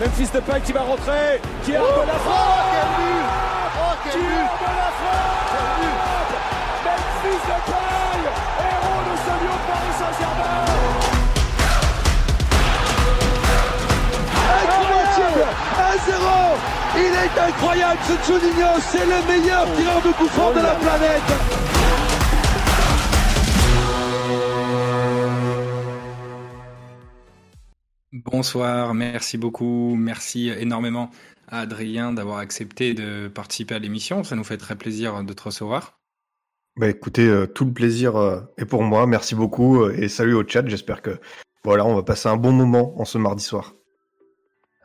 Memphis Depay qui va rentrer, qui a oh, la frappe. Oh, quel but. Oh quel qui but. de la frappe. Memphis Depay, héros de ce lion Paris Saint-Germain. Incroyable. 1-0 Il est incroyable ce Juninho, c'est le meilleur tireur de coup franc de la planète Bonsoir, merci beaucoup, merci énormément à Adrien d'avoir accepté de participer à l'émission. Ça nous fait très plaisir de te recevoir. Bah écoutez, euh, tout le plaisir euh, est pour moi. Merci beaucoup euh, et salut au chat. J'espère que voilà, on va passer un bon moment en ce mardi soir.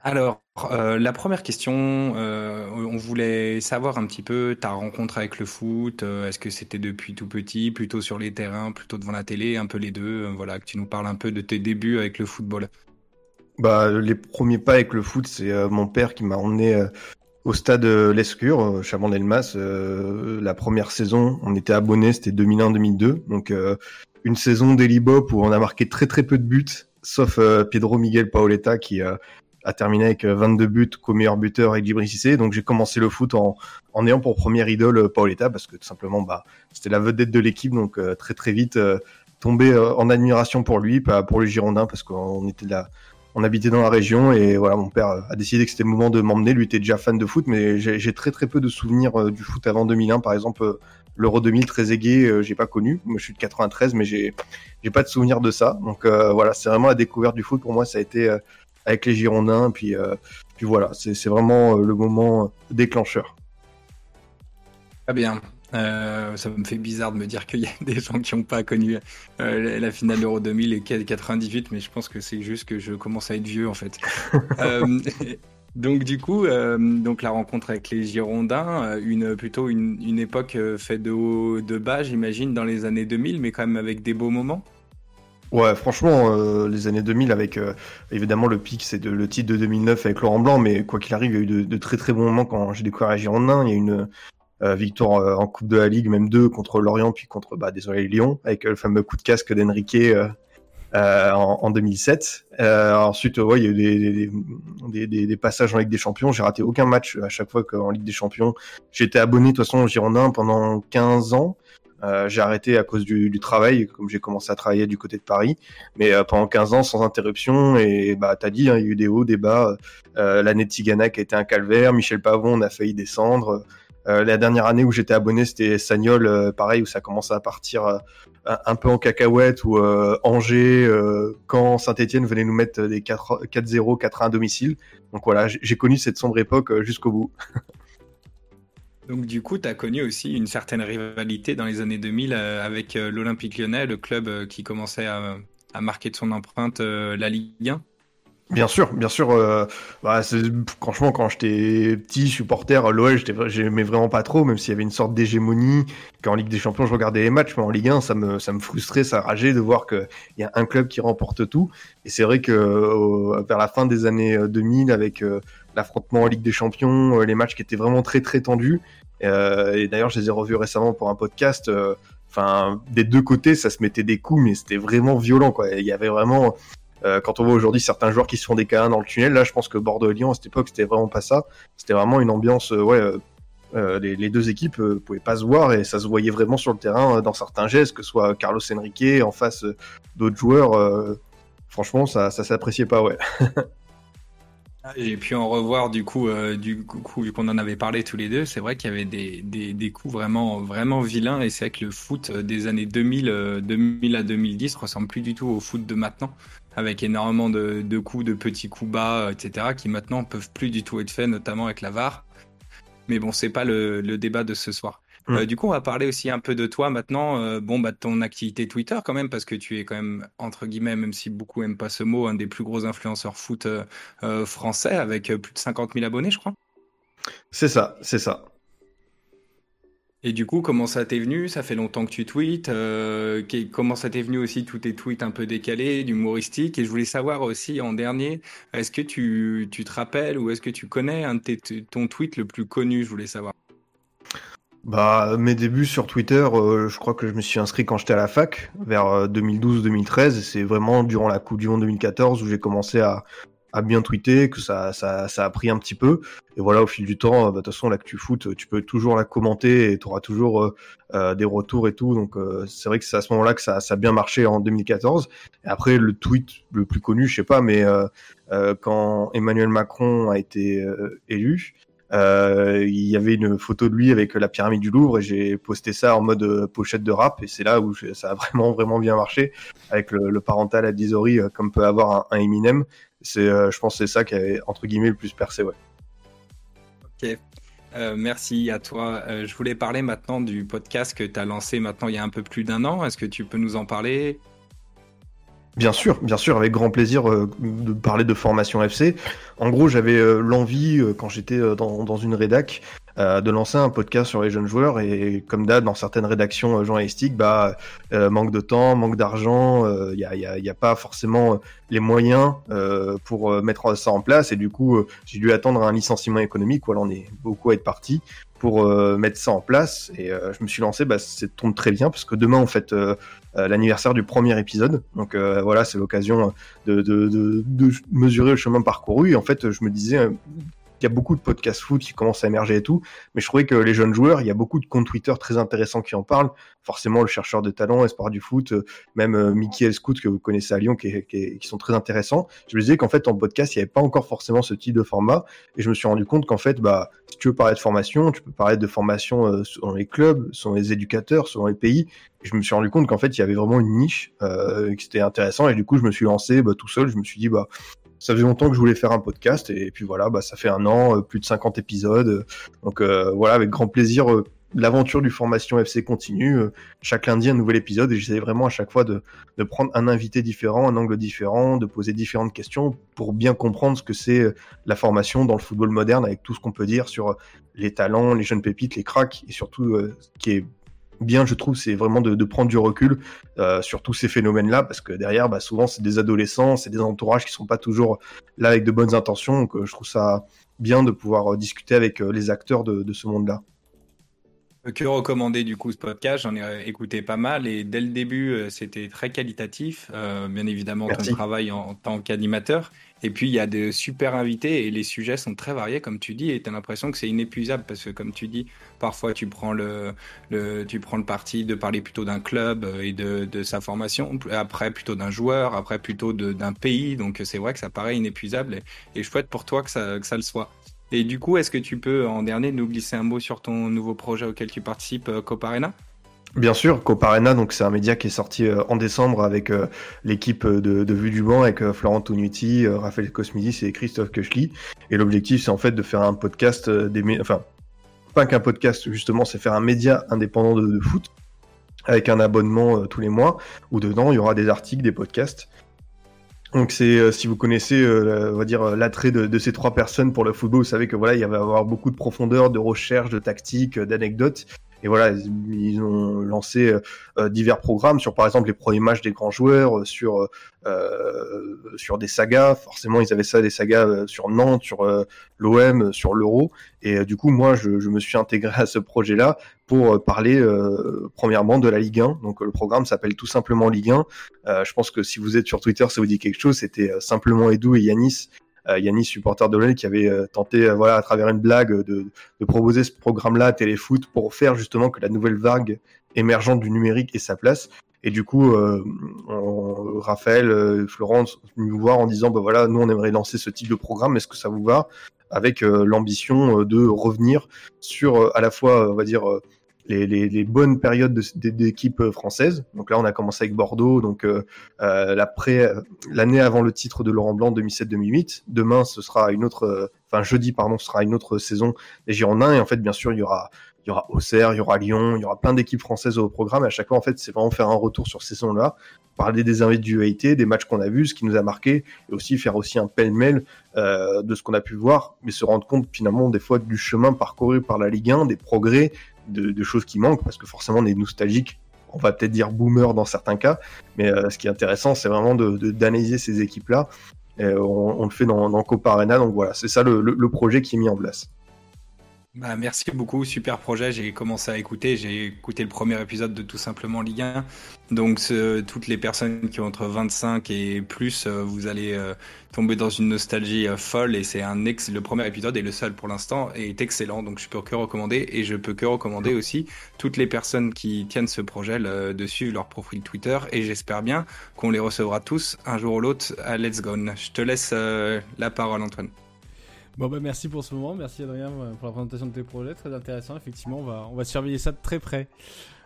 Alors, la première question, on voulait savoir un petit peu ta rencontre avec le foot. Est-ce que c'était depuis tout petit, plutôt sur les terrains, plutôt devant la télé, un peu les deux Voilà, que tu nous parles un peu de tes débuts avec le football. Bah, les premiers pas avec le foot, c'est euh, mon père qui m'a emmené euh, au stade euh, Lescure, euh, Chaban-Delmas. la première saison, on était abonnés, c'était 2001-2002. Donc, une saison d'Elibop où on a marqué très très peu de buts, sauf Pedro Miguel Paoletta qui a terminé avec 22 buts co-meilleur buteur avec Djibril. Donc, j'ai commencé le foot en, en ayant pour première idole Paoletta parce que tout simplement, bah, c'était la vedette de l'équipe. Donc, très très vite, tombé en admiration pour lui, pas pour les Girondins parce qu'on était là on habitait dans la région et voilà, mon père a décidé que c'était le moment de m'emmener. Lui était déjà fan de foot, mais j'ai très très peu de souvenirs euh, du foot avant 2001. Par exemple, euh, l'Euro 2000 très aigué, euh, j'ai pas connu. Je suis de 93, mais j'ai j'ai pas de souvenirs de ça. Donc voilà, c'est vraiment la découverte du foot pour moi. Ça a été avec les Girondins. Puis puis voilà, c'est vraiment le moment déclencheur. Très bien. Euh, ça me fait bizarre de me dire qu'il y a des gens qui n'ont pas connu euh, la finale Euro 2000 et 98, mais je pense que c'est juste que je commence à être vieux en fait. euh, donc du coup, donc la rencontre avec les Girondins, une plutôt une, une époque faite de haut, de bas, j'imagine, dans les années 2000, mais quand même avec des beaux moments. Ouais, franchement, les années 2000 avec évidemment le pic, c'est le titre de 2009 avec Laurent Blanc, mais quoi qu'il arrive, il y a eu de, de, très très bons moments quand j'ai découvert les Girondins. Il y a une victoire euh, en Coupe de la Ligue, même deux contre Lorient, puis contre, bah, désolé, Lyon, avec euh, le fameux coup de casque d'Enrique en, en, 2007. ensuite, ouais, il y a eu des, des, des, passages en Ligue des Champions. J'ai raté aucun match à chaque fois qu'en Ligue des Champions. J'étais abonné de toute façon au Girondin pendant 15 ans. Euh, j'ai arrêté à cause du, du travail, comme j'ai commencé à travailler du côté de Paris, mais euh, pendant 15 ans sans interruption. Et bah, t'as dit, hein, il y a eu des hauts, des bas. Euh, L'année de Tigana qui a été un calvaire. Michel Pavon, on a failli descendre. Euh, la dernière année où j'étais abonné, c'était Sagnol, euh, pareil, où ça commençait à partir euh, un peu en cacahuète, où Angers, quand Saint-Etienne venait nous mettre des 4-0, 4-1 à domicile. Donc voilà, j'ai connu cette sombre époque jusqu'au bout. Donc du coup, tu as connu aussi une certaine rivalité dans les années 2000 avec l'Olympique lyonnais, le club qui commençait à, à, marquer de son empreinte la Ligue 1 Bien sûr, bien sûr. Euh, bah, franchement, quand j'étais petit supporter, l'OL, j'aimais vraiment pas trop, même s'il y avait une sorte d'hégémonie. Qu'en Ligue des Champions, je regardais les matchs, mais en Ligue 1, ça me, ça me frustrait, ça rageait de voir qu'il y a un club qui remporte tout. Et c'est vrai que euh, vers la fin des années 2000, euh, avec euh, l'affrontement en Ligue des Champions, les matchs qui étaient vraiment très très tendus. et d'ailleurs, je les ai revus récemment pour un podcast. Enfin, des deux côtés, ça se mettait des coups, mais c'était vraiment violent, quoi. Il y avait vraiment euh, quand on voit aujourd'hui certains joueurs qui se font des câlins dans le tunnel, là, je pense que Bordeaux-Lyon, à cette époque, c'était vraiment pas ça. C'était vraiment une ambiance, euh, ouais, euh, les, deux équipes ne pouvaient pas se voir et ça se voyait vraiment sur le terrain dans certains gestes, que ce soit Carlos Henrique en face d'autres joueurs. franchement, ça, ça s'appréciait pas, ouais. J'ai pu en revoir du coup, du coup, vu qu'on en avait parlé tous les deux, c'est vrai qu'il y avait des, des, des, coups vraiment, vraiment vilains et c'est vrai que le foot des années 2000, 2000 à 2010 ressemble plus du tout au foot de maintenant avec énormément de, de, coups, de petits coups bas, etc., qui maintenant peuvent plus du tout être faits, notamment avec la VAR. Mais bon, c'est pas le, le, débat de ce soir. Mm. Euh, du coup, on va parler aussi un peu de toi maintenant. Euh, bon, bah, ton activité Twitter quand même, parce que tu es quand même, entre guillemets, même si beaucoup aiment pas ce mot, un des plus gros influenceurs foot euh, français, avec plus de 50 000 abonnés, je crois. C'est ça, c'est ça. Et du coup, comment ça t'est venu? Ça fait longtemps que tu tweets. Euh, comment ça t'est venu aussi tous tes tweets un peu décalés, humoristiques Et je voulais savoir aussi en dernier, est-ce que tu, tu, te rappelles ou est-ce que tu connais un de tes, ton tweet le plus connu? Je voulais savoir. Bah, mes débuts sur Twitter, euh, je crois que je me suis inscrit quand j'étais à la fac, vers 2012-2013. Euh, c'est vraiment durant la Coupe du Monde 2014 où j'ai commencé à, a bien tweeté, que ça, ça, ça a pris un petit peu. Et voilà, au fil du temps, bah, de toute façon, l'actu foot, tu peux toujours la commenter et tu auras toujours euh, euh, des retours et tout. Donc euh, c'est vrai que c'est à ce moment-là que ça, a bien marché en 2014. Et après, le tweet le plus connu, je sais pas, mais quand Emmanuel Macron a été élu, il y avait une photo de lui avec la pyramide du Louvre et j'ai posté ça en mode pochette de rap et c'est là où ça a vraiment vraiment bien marché avec le, parental advisory comme peut avoir un, Eminem c'est, euh, je pense, c'est ça qui avait entre guillemets le plus percé, ouais. Ok. Euh, merci à toi. Euh, je voulais parler maintenant du podcast que tu as lancé maintenant il y a un peu plus d'un an. Est-ce que tu peux nous en parler? Bien sûr, bien sûr, avec grand plaisir de parler de formation FC. En gros, j'avais l'envie, quand j'étais dans, une rédac, euh, de lancer un podcast sur les jeunes joueurs et comme d'hab dans certaines rédactions euh, journalistiques, bah euh, manque de temps, manque d'argent, il n'y a, pas forcément les moyens pour mettre ça en place et du coup j'ai dû attendre un licenciement économique où on est beaucoup à être parti pour mettre ça en place et je me suis lancé, bah, ça tombe très bien parce que demain on fait l'anniversaire du premier épisode. Donc voilà, c'est l'occasion de, de, de, mesurer le chemin parcouru. Et en fait, je me disais, il y a beaucoup de podcasts foot qui commencent à émerger et tout, mais je trouvais que les jeunes joueurs, il y a beaucoup de comptes Twitter très intéressants qui en parlent. Forcément, le chercheur de talent, Espoir du foot, euh, même euh, Mickey Scout que vous connaissez à Lyon, qui, sont très intéressants. Je me disais qu'en fait, en podcast, il n'y avait pas encore forcément ce type de format, et je me suis rendu compte qu'en fait, bah, si tu veux parler de formation, tu peux parler de formation euh, les clubs, selon les éducateurs, selon les pays. Et je me suis rendu compte qu'en fait, il y avait vraiment une niche euh, qui était intéressant, et du coup, je me suis lancé bah, tout seul. Je me suis dit, bah ça faisait longtemps que je voulais faire un podcast et puis voilà, bah, ça fait un an, euh, plus de 50 épisodes. Donc euh, voilà, avec grand plaisir, euh, l'aventure du formation FC continue. chaque lundi, un nouvel épisode et j'essaie vraiment à chaque fois de, de, prendre un invité différent, un angle différent, de poser différentes questions pour bien comprendre ce que c'est la formation dans le football moderne avec tout ce qu'on peut dire sur les talents, les jeunes pépites, les cracks et surtout ce qui est bien, je trouve, c'est vraiment de, prendre du recul euh, sur tous ces phénomènes-là, parce que derrière, bah, souvent, c'est des adolescents, c'est des entourages qui sont pas toujours là avec de bonnes intentions. Donc, euh, je trouve ça bien de pouvoir euh, discuter avec les acteurs de, ce monde-là. Que recommander du coup ce podcast J'en ai écouté pas mal et dès le début, c'était très qualitatif. bien évidemment, ton travail en tant qu'animateur. Et puis, il y a de super invités et les sujets sont très variés, comme tu dis, et tu as l'impression que c'est inépuisable parce que, comme tu dis, parfois tu prends le, le, tu prends le parti de parler plutôt d'un club et de, de, sa formation, après plutôt d'un joueur, après plutôt d'un pays. Donc, c'est vrai que ça paraît inépuisable et, et je souhaite pour toi que ça, que ça le soit. Et du coup, est-ce que tu peux, en dernier, nous glisser un mot sur ton nouveau projet auquel tu participes, euh, Coparena Bien sûr, Coparena, donc c'est un média qui est sorti euh, en décembre avec euh, l'équipe de, de Vue du Banc, avec Florent Tonuti, Raphaël Cosmidis et Christophe Kochli. Et l'objectif, c'est en fait de faire un podcast, des, enfin, pas qu'un podcast justement, c'est faire un média indépendant de, foot avec un abonnement tous les mois où dedans il y aura des articles, des podcasts. Donc c'est si vous connaissez, on va dire l'attrait de, ces trois personnes pour le football, vous savez que voilà il va y avoir beaucoup de profondeur, de recherche, de tactique, d'anecdotes. Et voilà, ils ont lancé euh, divers programmes sur, par exemple, les premiers matchs des grands joueurs, euh, sur euh, sur des sagas. Forcément, ils avaient ça, des sagas sur Nantes, sur l'OM, sur l'Euro. Et du coup, moi, je, je, me suis intégré à ce projet-là pour parler premièrement de la Ligue 1. Donc, le programme s'appelle tout simplement Ligue 1. je pense que si vous êtes sur Twitter, ça vous dit quelque chose. C'était simplement Edu et Yanis euh, Yannis, supporter de l'OL, qui avait euh, tenté, euh, voilà, à travers une blague, de, proposer ce programme-là à Téléfoot pour faire justement que la nouvelle vague émergente du numérique ait sa place. Et du coup, euh, Raphaël, Florence nous voir en disant, bah voilà, nous on aimerait lancer ce type de programme, est-ce que ça vous va? Avec l'ambition de revenir sur à la fois, on va dire, les, les, les, bonnes périodes d'équipes euh, françaises. Donc là, on a commencé avec Bordeaux, donc euh, euh l'année avant le titre de Laurent Blanc 2007-2008. Demain, ce sera une autre, euh, enfin jeudi, pardon, ce sera une autre saison des Girondins. Et en fait, bien sûr, il y aura il y aura Auxerre, il y aura Lyon, il y aura plein d'équipes françaises au programme. Et à chaque fois, en fait, c'est vraiment faire un retour sur ces saisons-là, parler des UAT, des matchs qu'on a vus, ce qui nous a marqué, et aussi faire aussi un pêle-mêle euh, de ce qu'on a pu voir, mais se rendre compte finalement des fois du chemin parcouru par la Ligue 1, des progrès, de, choses qui manquent, parce que forcément on est nostalgique, on va peut-être dire boomer dans certains cas, mais euh, ce qui est intéressant, c'est vraiment d'analyser ces équipes-là. On, on, le fait dans, dans Copa donc voilà, c'est ça le, projet qui est mis en place. Bah, merci beaucoup, super projet. J'ai commencé à écouter. J'ai écouté le premier épisode de Tout simplement Ligue 1. Donc, toutes les personnes qui ont entre 25 et plus, euh, vous allez euh, tomber dans une nostalgie euh, folle. Et c'est un ex. Le premier épisode est le seul pour l'instant est excellent. Donc, je peux que recommander. Et je peux que recommander aussi toutes les personnes qui tiennent ce projet de suivre leur profil Twitter. Et j'espère bien qu'on les recevra tous un jour ou l'autre à Let's Go. Je te laisse la parole, Antoine. Bon bah merci pour ce moment, merci Adrien pour la présentation de tes projets, très intéressant. Effectivement, on va, on va surveiller ça de très près.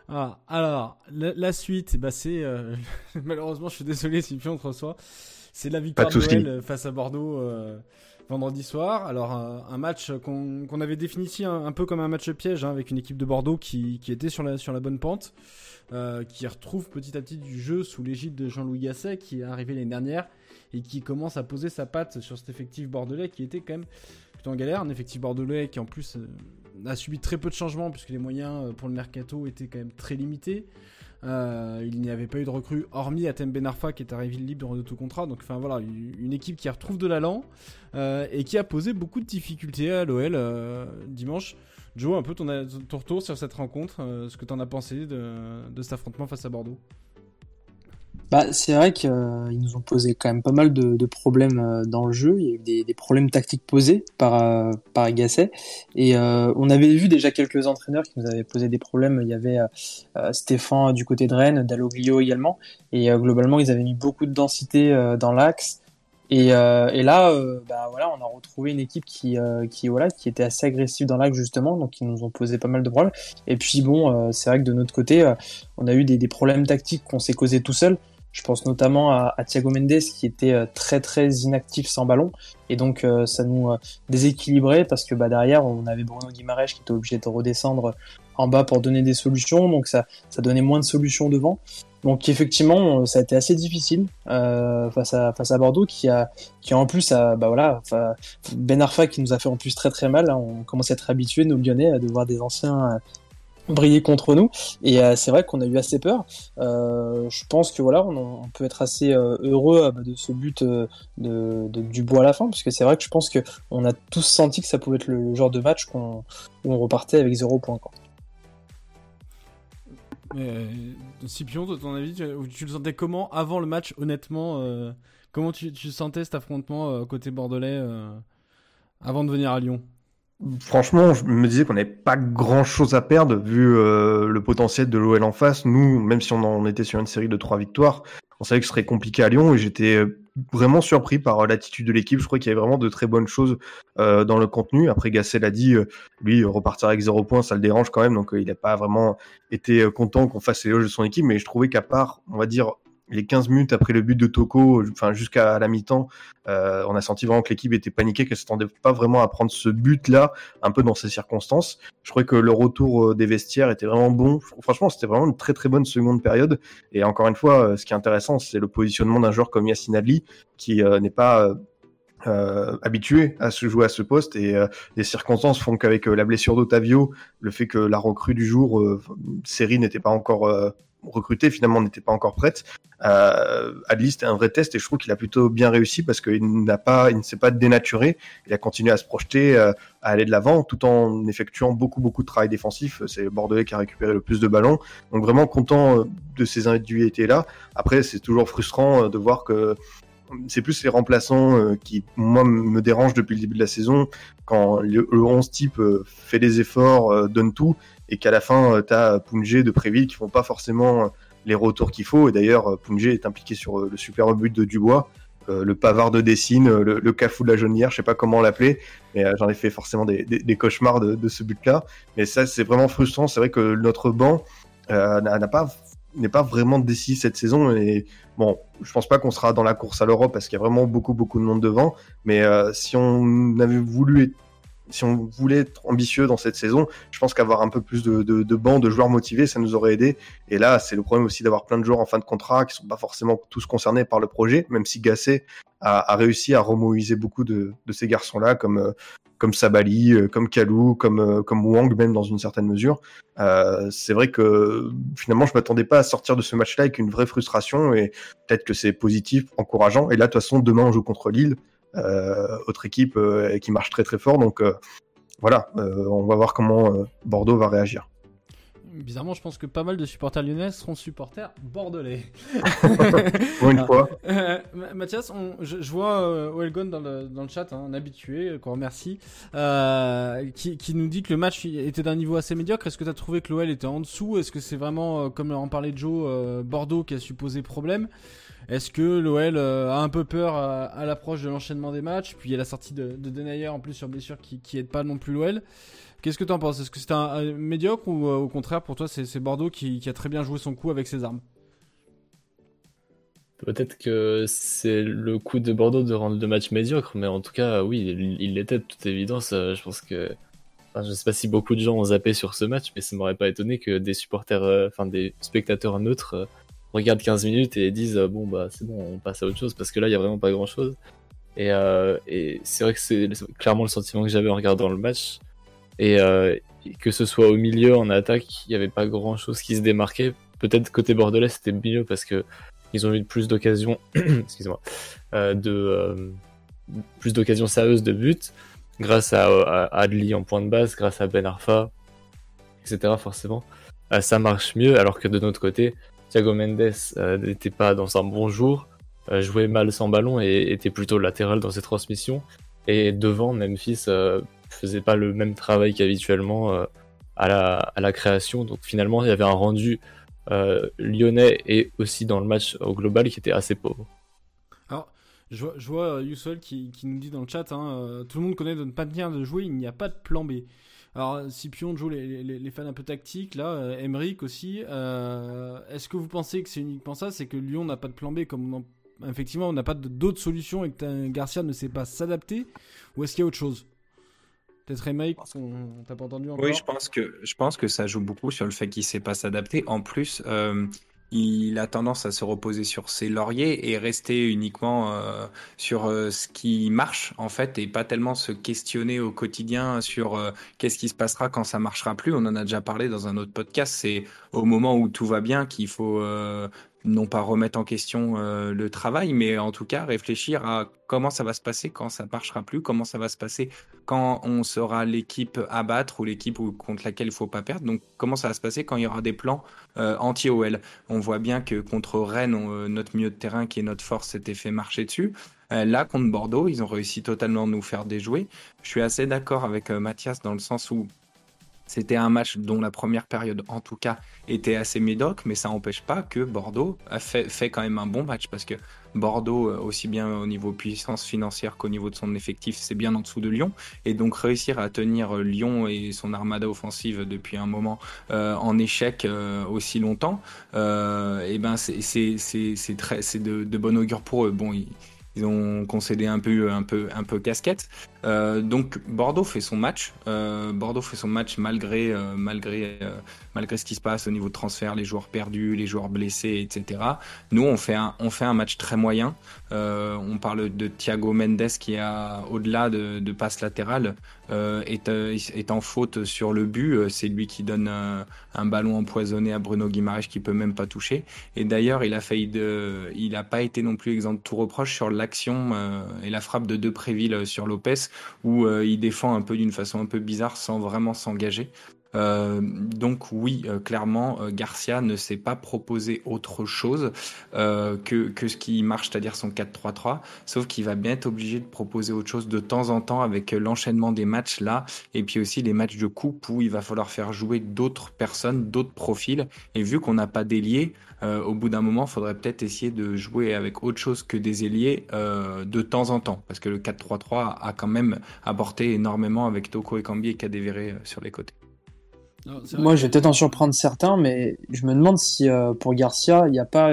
Ah, alors, la, suite, bah c'est euh, malheureusement, je suis désolé si on te reçoit. C'est la victoire de Noël face à Bordeaux euh, vendredi soir. Alors un, match qu'on avait défini ici un, peu comme un match piège hein, avec une équipe de Bordeaux qui, qui, était sur la, sur la bonne pente, euh, qui retrouve petit à petit du jeu sous l'égide de Jean-Louis Gasset qui est arrivé l'année dernière et qui commence à poser sa patte sur cet effectif bordelais qui était quand même plutôt en galère. Un effectif bordelais qui en plus euh, a subi très peu de changements puisque les moyens euh, pour le mercato étaient quand même très limités. Euh, il n'y avait pas eu de recrue hormis Atem Benarfa qui est arrivé libre de tout contrat. Donc enfin voilà, une équipe qui retrouve de l'allant et qui a posé beaucoup de difficultés à l'OL dimanche. Joe, un peu ton, retour sur cette rencontre, ce que tu en as pensé de cet affrontement face à Bordeaux? Bah, c'est vrai qu'ils euh, nous ont posé quand même pas mal de, problèmes euh, dans le jeu. Il y a eu des, problèmes tactiques posés par, euh, par Gasset. Et on avait vu déjà quelques entraîneurs qui nous avaient posé des problèmes. Il y avait Stéphane du côté de Rennes, Dalloglio également. Et globalement, ils avaient mis beaucoup de densité dans l'axe. Et, et, là, bah, voilà, on a retrouvé une équipe qui, qui, voilà, qui était assez agressive dans l'axe justement, donc ils nous ont posé pas mal de problèmes. Et puis bon, c'est vrai que de notre côté, on a eu des problèmes tactiques qu'on s'est causés tout seul. Je pense notamment à, Thiago Mendes qui était euh, très très inactif sans ballon. Et donc euh, ça nous euh, déséquilibrait parce que bah, derrière on avait Bruno Guimaraes qui était obligé de redescendre en bas pour donner des solutions. Donc ça ça donnait moins de solutions devant. Donc effectivement ça a été assez difficile face à face à Bordeaux qui a qui en plus a bah voilà Ben Arfa qui nous a fait en plus très très mal hein. on commence à être habitué nos Lyonnais de voir des anciens briller contre nous. Et euh, c'est vrai qu'on a eu assez peur. Euh, je pense que voilà on, peut être assez euh, heureux de ce but de, de, du bois à la fin parce que c'est vrai que je pense que on a tous senti que ça pouvait être le genre de match où on repartait avec zéro point quoi. Scipion, de ton avis, tu, le sentais comment avant le match, honnêtement Comment tu, tu, sentais cet affrontement côté bordelais avant de venir à Lyon? Franchement, je me disais qu'on n'avait pas grand chose à perdre vu euh, le potentiel de l'OL en face. Nous, même si on en était sur une série de trois victoires, on savait que ce serait compliqué à Lyon et j'étais euh, vraiment surpris par l'attitude de l'équipe. Je crois qu'il y avait vraiment de très bonnes choses euh, dans le contenu. Après, Gasset l'a dit, lui, repartir avec zéro point, ça le dérange quand même. Donc, il n'a pas vraiment été content qu'on fasse l'éloge de son équipe. Mais je trouvais qu'à part, on va dire, les 15 minutes après le but de Toko, enfin jusqu'à la mi-temps, euh, on a senti vraiment que l'équipe était paniquée, qu'elle s'attendait pas vraiment à prendre ce but-là, un peu dans ces circonstances. Je crois que le retour euh, des vestiaires était vraiment bon. Franchement, c'était vraiment une très très bonne seconde période. Et encore une fois, euh, ce qui est intéressant, c'est le positionnement d'un joueur comme Yassine Adli, qui n'est pas habitué à se jouer à ce poste et les circonstances font qu'avec la blessure d'Otavio, le fait que la recrue du jour, série n'était pas encore recruté finalement n'était pas encore prête. Euh, Adli c'était un vrai test et je trouve qu'il a plutôt bien réussi parce qu'il n'a pas, il ne s'est pas dénaturé. Il a continué à se projeter, euh, à aller de l'avant tout en effectuant beaucoup beaucoup de travail défensif. C'est Bordelais qui a récupéré le plus de ballons. Donc vraiment content euh, de ces individualités là. Après c'est toujours frustrant euh, de voir que c'est plus les remplaçants qui, moi, me dérangent depuis le début de la saison. Quand le, 11 type fait des efforts, donne tout, et qu'à la fin, euh, tu as Punjé de Préville qui font pas forcément euh, les retours qu'il faut. Et d'ailleurs, euh, Punjé est impliqué sur le super but de Dubois. le pavard de Dessine, le, cafou de la jaunière, je sais pas comment l'appeler, mais j'en ai fait forcément des, cauchemars de, ce but-là. Mais ça, c'est vraiment frustrant. C'est vrai que notre banc n'a pas n'est pas vraiment décisif cette saison et bon, je pense pas qu'on sera dans la course à l'Europe parce qu'il y a vraiment beaucoup beaucoup de monde devant. Mais si on avait voulu si on voulait être ambitieux dans cette saison, je pense qu'avoir un peu plus de, de, de bancs, de joueurs motivés, ça nous aurait aidé. Et là, c'est le problème aussi d'avoir plein de joueurs en fin de contrat qui sont pas forcément tous concernés par le projet, même si Gasset a, a réussi à remobiliser beaucoup de, de ces garçons-là, comme euh, comme Sabali, euh, comme Kalou, comme euh, comme Wang même dans une certaine mesure. Euh, c'est vrai que finalement, je m'attendais pas à sortir de ce match-là avec une vraie frustration et peut-être que c'est positif, encourageant. Et là, de toute façon, demain on joue contre Lille. Euh, autre équipe euh, qui marche très très fort. Donc euh, voilà, on va voir comment Bordeaux va réagir. Bizarrement, je pense que pas mal de supporters lyonnais seront supporters bordelais. Pour une fois. Euh, Mathias, je, vois euh, dans le, dans le chat, hein, un habitué, qu'on remercie, euh, qui, qui, nous dit que le match était d'un niveau assez médiocre. Est-ce que tu as trouvé que l'OL était en dessous? Est-ce que c'est vraiment, comme en parlait Joe, Bordeaux qui a supposé problème? Est-ce que l'OL a un peu peur à, l'approche de l'enchaînement des matchs Puis il y a la sortie de, de Denayer en plus sur blessure qui, qui aide pas non plus l'OL. Qu'est-ce que tu en penses? Est-ce que c'est un, médiocre ou euh, au contraire pour toi c'est Bordeaux qui, a très bien joué son coup avec ses armes? Peut-être que c'est le coup de Bordeaux de rendre le match médiocre, mais en tout cas, oui, il l'était de toute évidence. Euh, je pense que. Enfin, je sais pas si beaucoup de gens ont zappé sur ce match, mais ça m'aurait pas étonné que des supporters, euh, enfin des spectateurs neutres regardent 15 minutes et disent bon bah c'est bon, on passe à autre chose parce que là il y a vraiment pas grand chose. Et, et c'est vrai que c'est clairement le sentiment que j'avais en regardant le match. Euh, et que ce soit au milieu, en attaque, il n'y avait pas grand chose qui se démarquait. Peut-être côté bordelais, c'était mieux parce que ils ont eu plus d'occasions, excusez-moi, euh, de euh, plus d'occasions sérieuses de but grâce à, Adli en point de base, grâce à Ben Arfa, etc. Forcément, ça marche mieux. Alors que de notre côté, Thiago Mendes n'était pas dans un bon jour, jouait mal sans ballon et était plutôt latéral dans ses transmissions. Et devant, Memphis faisait pas le même travail qu'habituellement euh, à, la, création. Donc finalement, il y avait un rendu euh, lyonnais et aussi dans le match au global qui était assez pauvre. Alors, je vois, euh, qui, nous dit dans le chat, hein, tout le monde connaît notre manière de jouer, il n'y a pas de plan B. Alors, Scipion joue les, les, les, fans un peu tactiques, là, Emeric aussi. Est-ce que vous pensez que c'est uniquement ça? C'est que Lyon n'a pas de plan B comme effectivement on n'a pas d'autres solutions et que Garcia ne sait pas s'adapter Ou est-ce qu'il y a autre chose? Peut-être remake, on t'a pas entendu encore. Oui, je pense que je pense que ça joue beaucoup sur le fait qu'il sait pas s'adapter. En plus, euh, il a tendance à se reposer sur ses lauriers et rester uniquement euh, sur euh, ce qui marche en fait et pas tellement se questionner au quotidien sur qu'est-ce qui se passera quand ça marchera plus. On en a déjà parlé dans un autre podcast. C'est au moment où tout va bien qu'il faut non pas remettre en question euh, le travail, mais en tout cas réfléchir à comment ça va se passer quand ça marchera plus, comment ça va se passer quand on sera l'équipe à battre ou l'équipe contre laquelle il faut pas perdre. Donc comment ça va se passer quand il y aura des plans euh, anti-OL. On voit bien que contre Rennes, euh, notre milieu de terrain qui est notre force s'était fait marcher dessus. là, contre Bordeaux, ils ont réussi totalement à nous faire déjouer. Je suis assez d'accord avec Mathias dans le sens où c'était un match dont la première période, en tout cas, était assez médiocre, mais ça n'empêche pas que Bordeaux a fait, quand même un bon match parce que Bordeaux, euh, aussi bien au niveau puissance financière qu'au niveau de son effectif, c'est bien en dessous de Lyon. Et donc réussir à tenir euh, Lyon et son armada offensive depuis un moment euh, en échec aussi longtemps, et ben c'est de, de bon augure pour eux. Ils ont concédé un peu, un peu, un peu casquette. Euh, donc Bordeaux fait son match. Euh, Bordeaux fait son match malgré, euh, malgré, malgré ce qui se passe au niveau de transfert, les joueurs perdus, les joueurs blessés, etc. Nous, on fait un, on fait un match très moyen. on parle de Thiago Mendes qui a, au-delà de, de passes latérales, est, en faute sur le but. C'est lui qui donne un, ballon empoisonné à Bruno Guimaraes qui peut même pas toucher. Et d'ailleurs, il a failli de, il n'a pas été non plus exempt de tout reproche sur l'action et la frappe de Depréville sur Lopez où euh, il défend un peu d'une façon un peu bizarre sans vraiment s'engager. Euh, donc oui, euh, clairement, Garcia ne s'est pas proposé autre chose que, que ce qui marche, c'est-à-dire son 4-3-3, sauf qu'il va bien être obligé de proposer autre chose de temps en temps avec l'enchaînement des matchs là, et puis aussi les matchs de coupe où il va falloir faire jouer d'autres personnes, d'autres profils, et vu qu'on n'a pas d'ailier, euh, au bout d'un moment, il faudrait peut-être essayer de jouer avec autre chose que des ailiers euh, de temps en temps, parce que le 4-3-3 a quand même apporté énormément avec Toko et Kambi et Kadewere euh, sur les côtés. Moi, je vais peut-être en surprendre certains, mais je me demande si pour Garcia, il n'y a pas.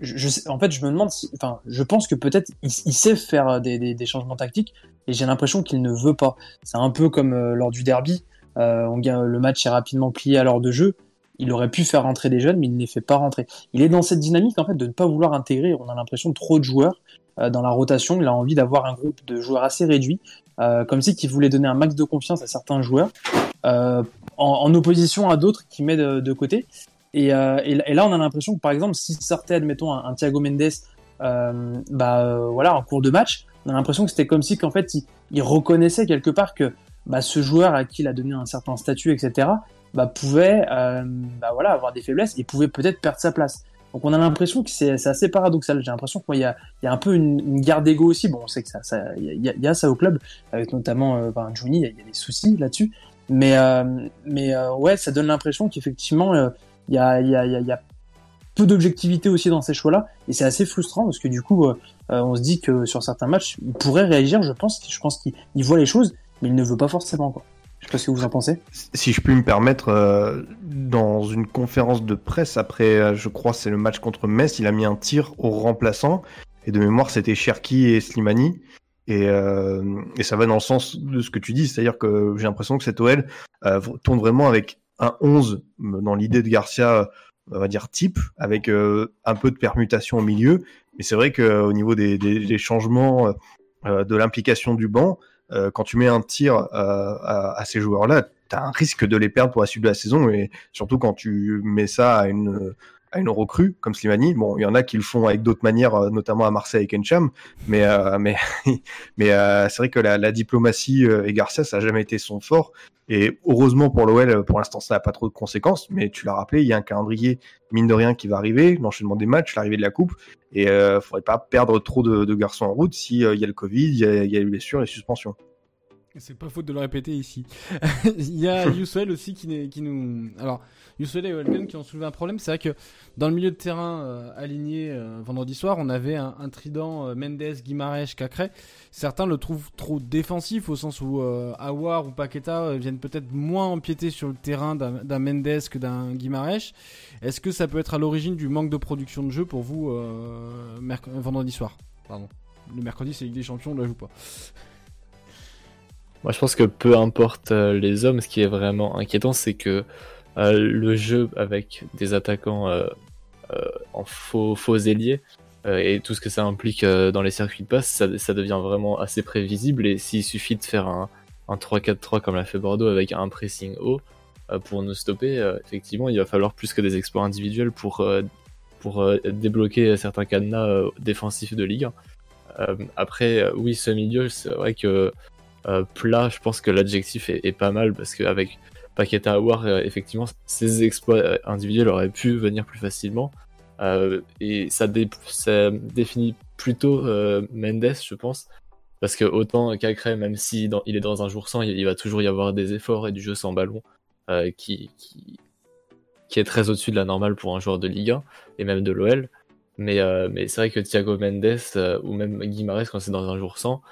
Je, en fait, je me demande si. Enfin, je pense que peut-être il, sait faire des, des, changements tactiques, et j'ai l'impression qu'il ne veut pas. C'est un peu comme lors du derby. on, le match est rapidement plié à l'heure de jeu il aurait pu faire rentrer des jeunes, mais il ne les fait pas rentrer. Il est dans cette dynamique en fait de ne pas vouloir intégrer. On a l'impression trop de joueurs euh, dans la rotation. Il a envie d'avoir un groupe de joueurs assez réduit, euh, comme si qu'il voulait donner un max de confiance à certains joueurs, euh, en, opposition à d'autres qui met de, côté. Et, là, on a l'impression que par exemple, si sortait, admettons, un, Thiago Mendes, bah voilà, en cours de match, on a l'impression que c'était comme si qu'en fait, il, reconnaissait quelque part que bah, ce joueur à qui il a donné un certain statut, etc., bah, pouvait euh, bah, voilà, avoir des faiblesses et pouvait peut-être perdre sa place. Donc on a l'impression que c'est assez paradoxal. J'ai l'impression qu'il y a, il y a un peu une, une guerre d'ego aussi. Bon, on sait que ça, ça, il y, a, y a ça au club, avec notamment euh, ben, Juni, il y, a des soucis là-dessus. Mais, euh, mais euh, ouais, ça donne l'impression qu'effectivement, euh, il y, a, y, a, y a peu d'objectivité aussi dans ces choix-là, et c'est assez frustrant parce que du coup, euh, on se dit que sur certains matchs, il pourrait réagir. Je pense, je pense qu'il voit les choses, mais il ne veut pas forcément. Quoi. Je sais pas ce que vous en pensez. Si je puis me permettre, euh, dans une conférence de presse après, je crois, c'est le match contre Metz, il a mis un tir au remplaçant. Et de mémoire, c'était Cherki et Slimani. Et, euh, et, ça va dans le sens de ce que tu dis, c'est-à-dire que j'ai l'impression que cette OL euh, tourne vraiment avec un 11 dans l'idée de Garcia, on va dire type, avec euh, un peu de permutation au milieu. Mais c'est vrai qu'au niveau des, des, des changements, de l'implication du banc, euh, quand tu mets un tir euh, à, à, ces joueurs-là, tu as un risque de les perdre pour la suite de la saison, et surtout quand tu mets ça à une, à une recrue comme Slimani. Bon, il y en a qui le font avec d'autres manières, euh, notamment à Marseille avec Encham, mais euh, mais mais euh, c'est vrai que la, la diplomatie et Garcia, ça a jamais été son fort. Et heureusement pour l'OL, pour l'instant, ça n'a pas trop de conséquences. Mais tu l'as rappelé, il y a un calendrier mine de rien qui va arriver, l'enchaînement des matchs, l'arrivée de la coupe, et euh, faudrait pas perdre trop de, de garçons en route s'il y a le Covid, il y il y a les blessures, les suspensions. C'est pas faute de le répéter ici. il y a Youssel aussi qui, qui nous. Alors, Youssel et Welken qui ont soulevé un problème. C'est vrai que dans le milieu de terrain euh, aligné euh, vendredi soir, on avait un, un trident euh, Mendes, Guimarães, Cacré. Certains le trouvent trop défensif au sens où Awar ou Paqueta viennent peut-être moins empiéter sur le terrain d'un Mendes que d'un Guimarães. Est-ce que ça peut être à l'origine du manque de production de jeu pour vous vendredi soir? Pardon. Le mercredi, c'est Ligue des Champions, on ne la joue pas. Moi, je pense que peu importe euh, les hommes, ce qui est vraiment inquiétant, c'est que euh, le jeu avec des attaquants euh, en faux, faux ailiers et tout ce que ça implique dans les circuits de passe, ça, devient vraiment assez prévisible. Et s'il suffit de faire un, un 3-4-3 comme l'a fait Bordeaux avec un pressing haut pour nous stopper, effectivement, il va falloir plus que des exploits individuels pour, pour débloquer certains cadenas défensifs de Ligue 1. après, oui, ce milieu, c'est vrai que euh, plat, je pense que l'adjectif est, pas mal parce qu'avec Paqueta Awar, euh, effectivement, ses exploits euh, individuels auraient pu venir plus facilement. Euh, et ça, dé ça, définit plutôt euh, Mendes, je pense, parce que autant Cacré, même si il est dans un jour sans, il, va toujours y avoir des efforts et du jeu sans ballon euh, qui, qui, qui, est très au-dessus de la normale pour un joueur de Ligue 1 et même de l'OL. Mais, mais c'est vrai que Thiago Mendes ou même Guimarães, quand c'est dans un jour sans,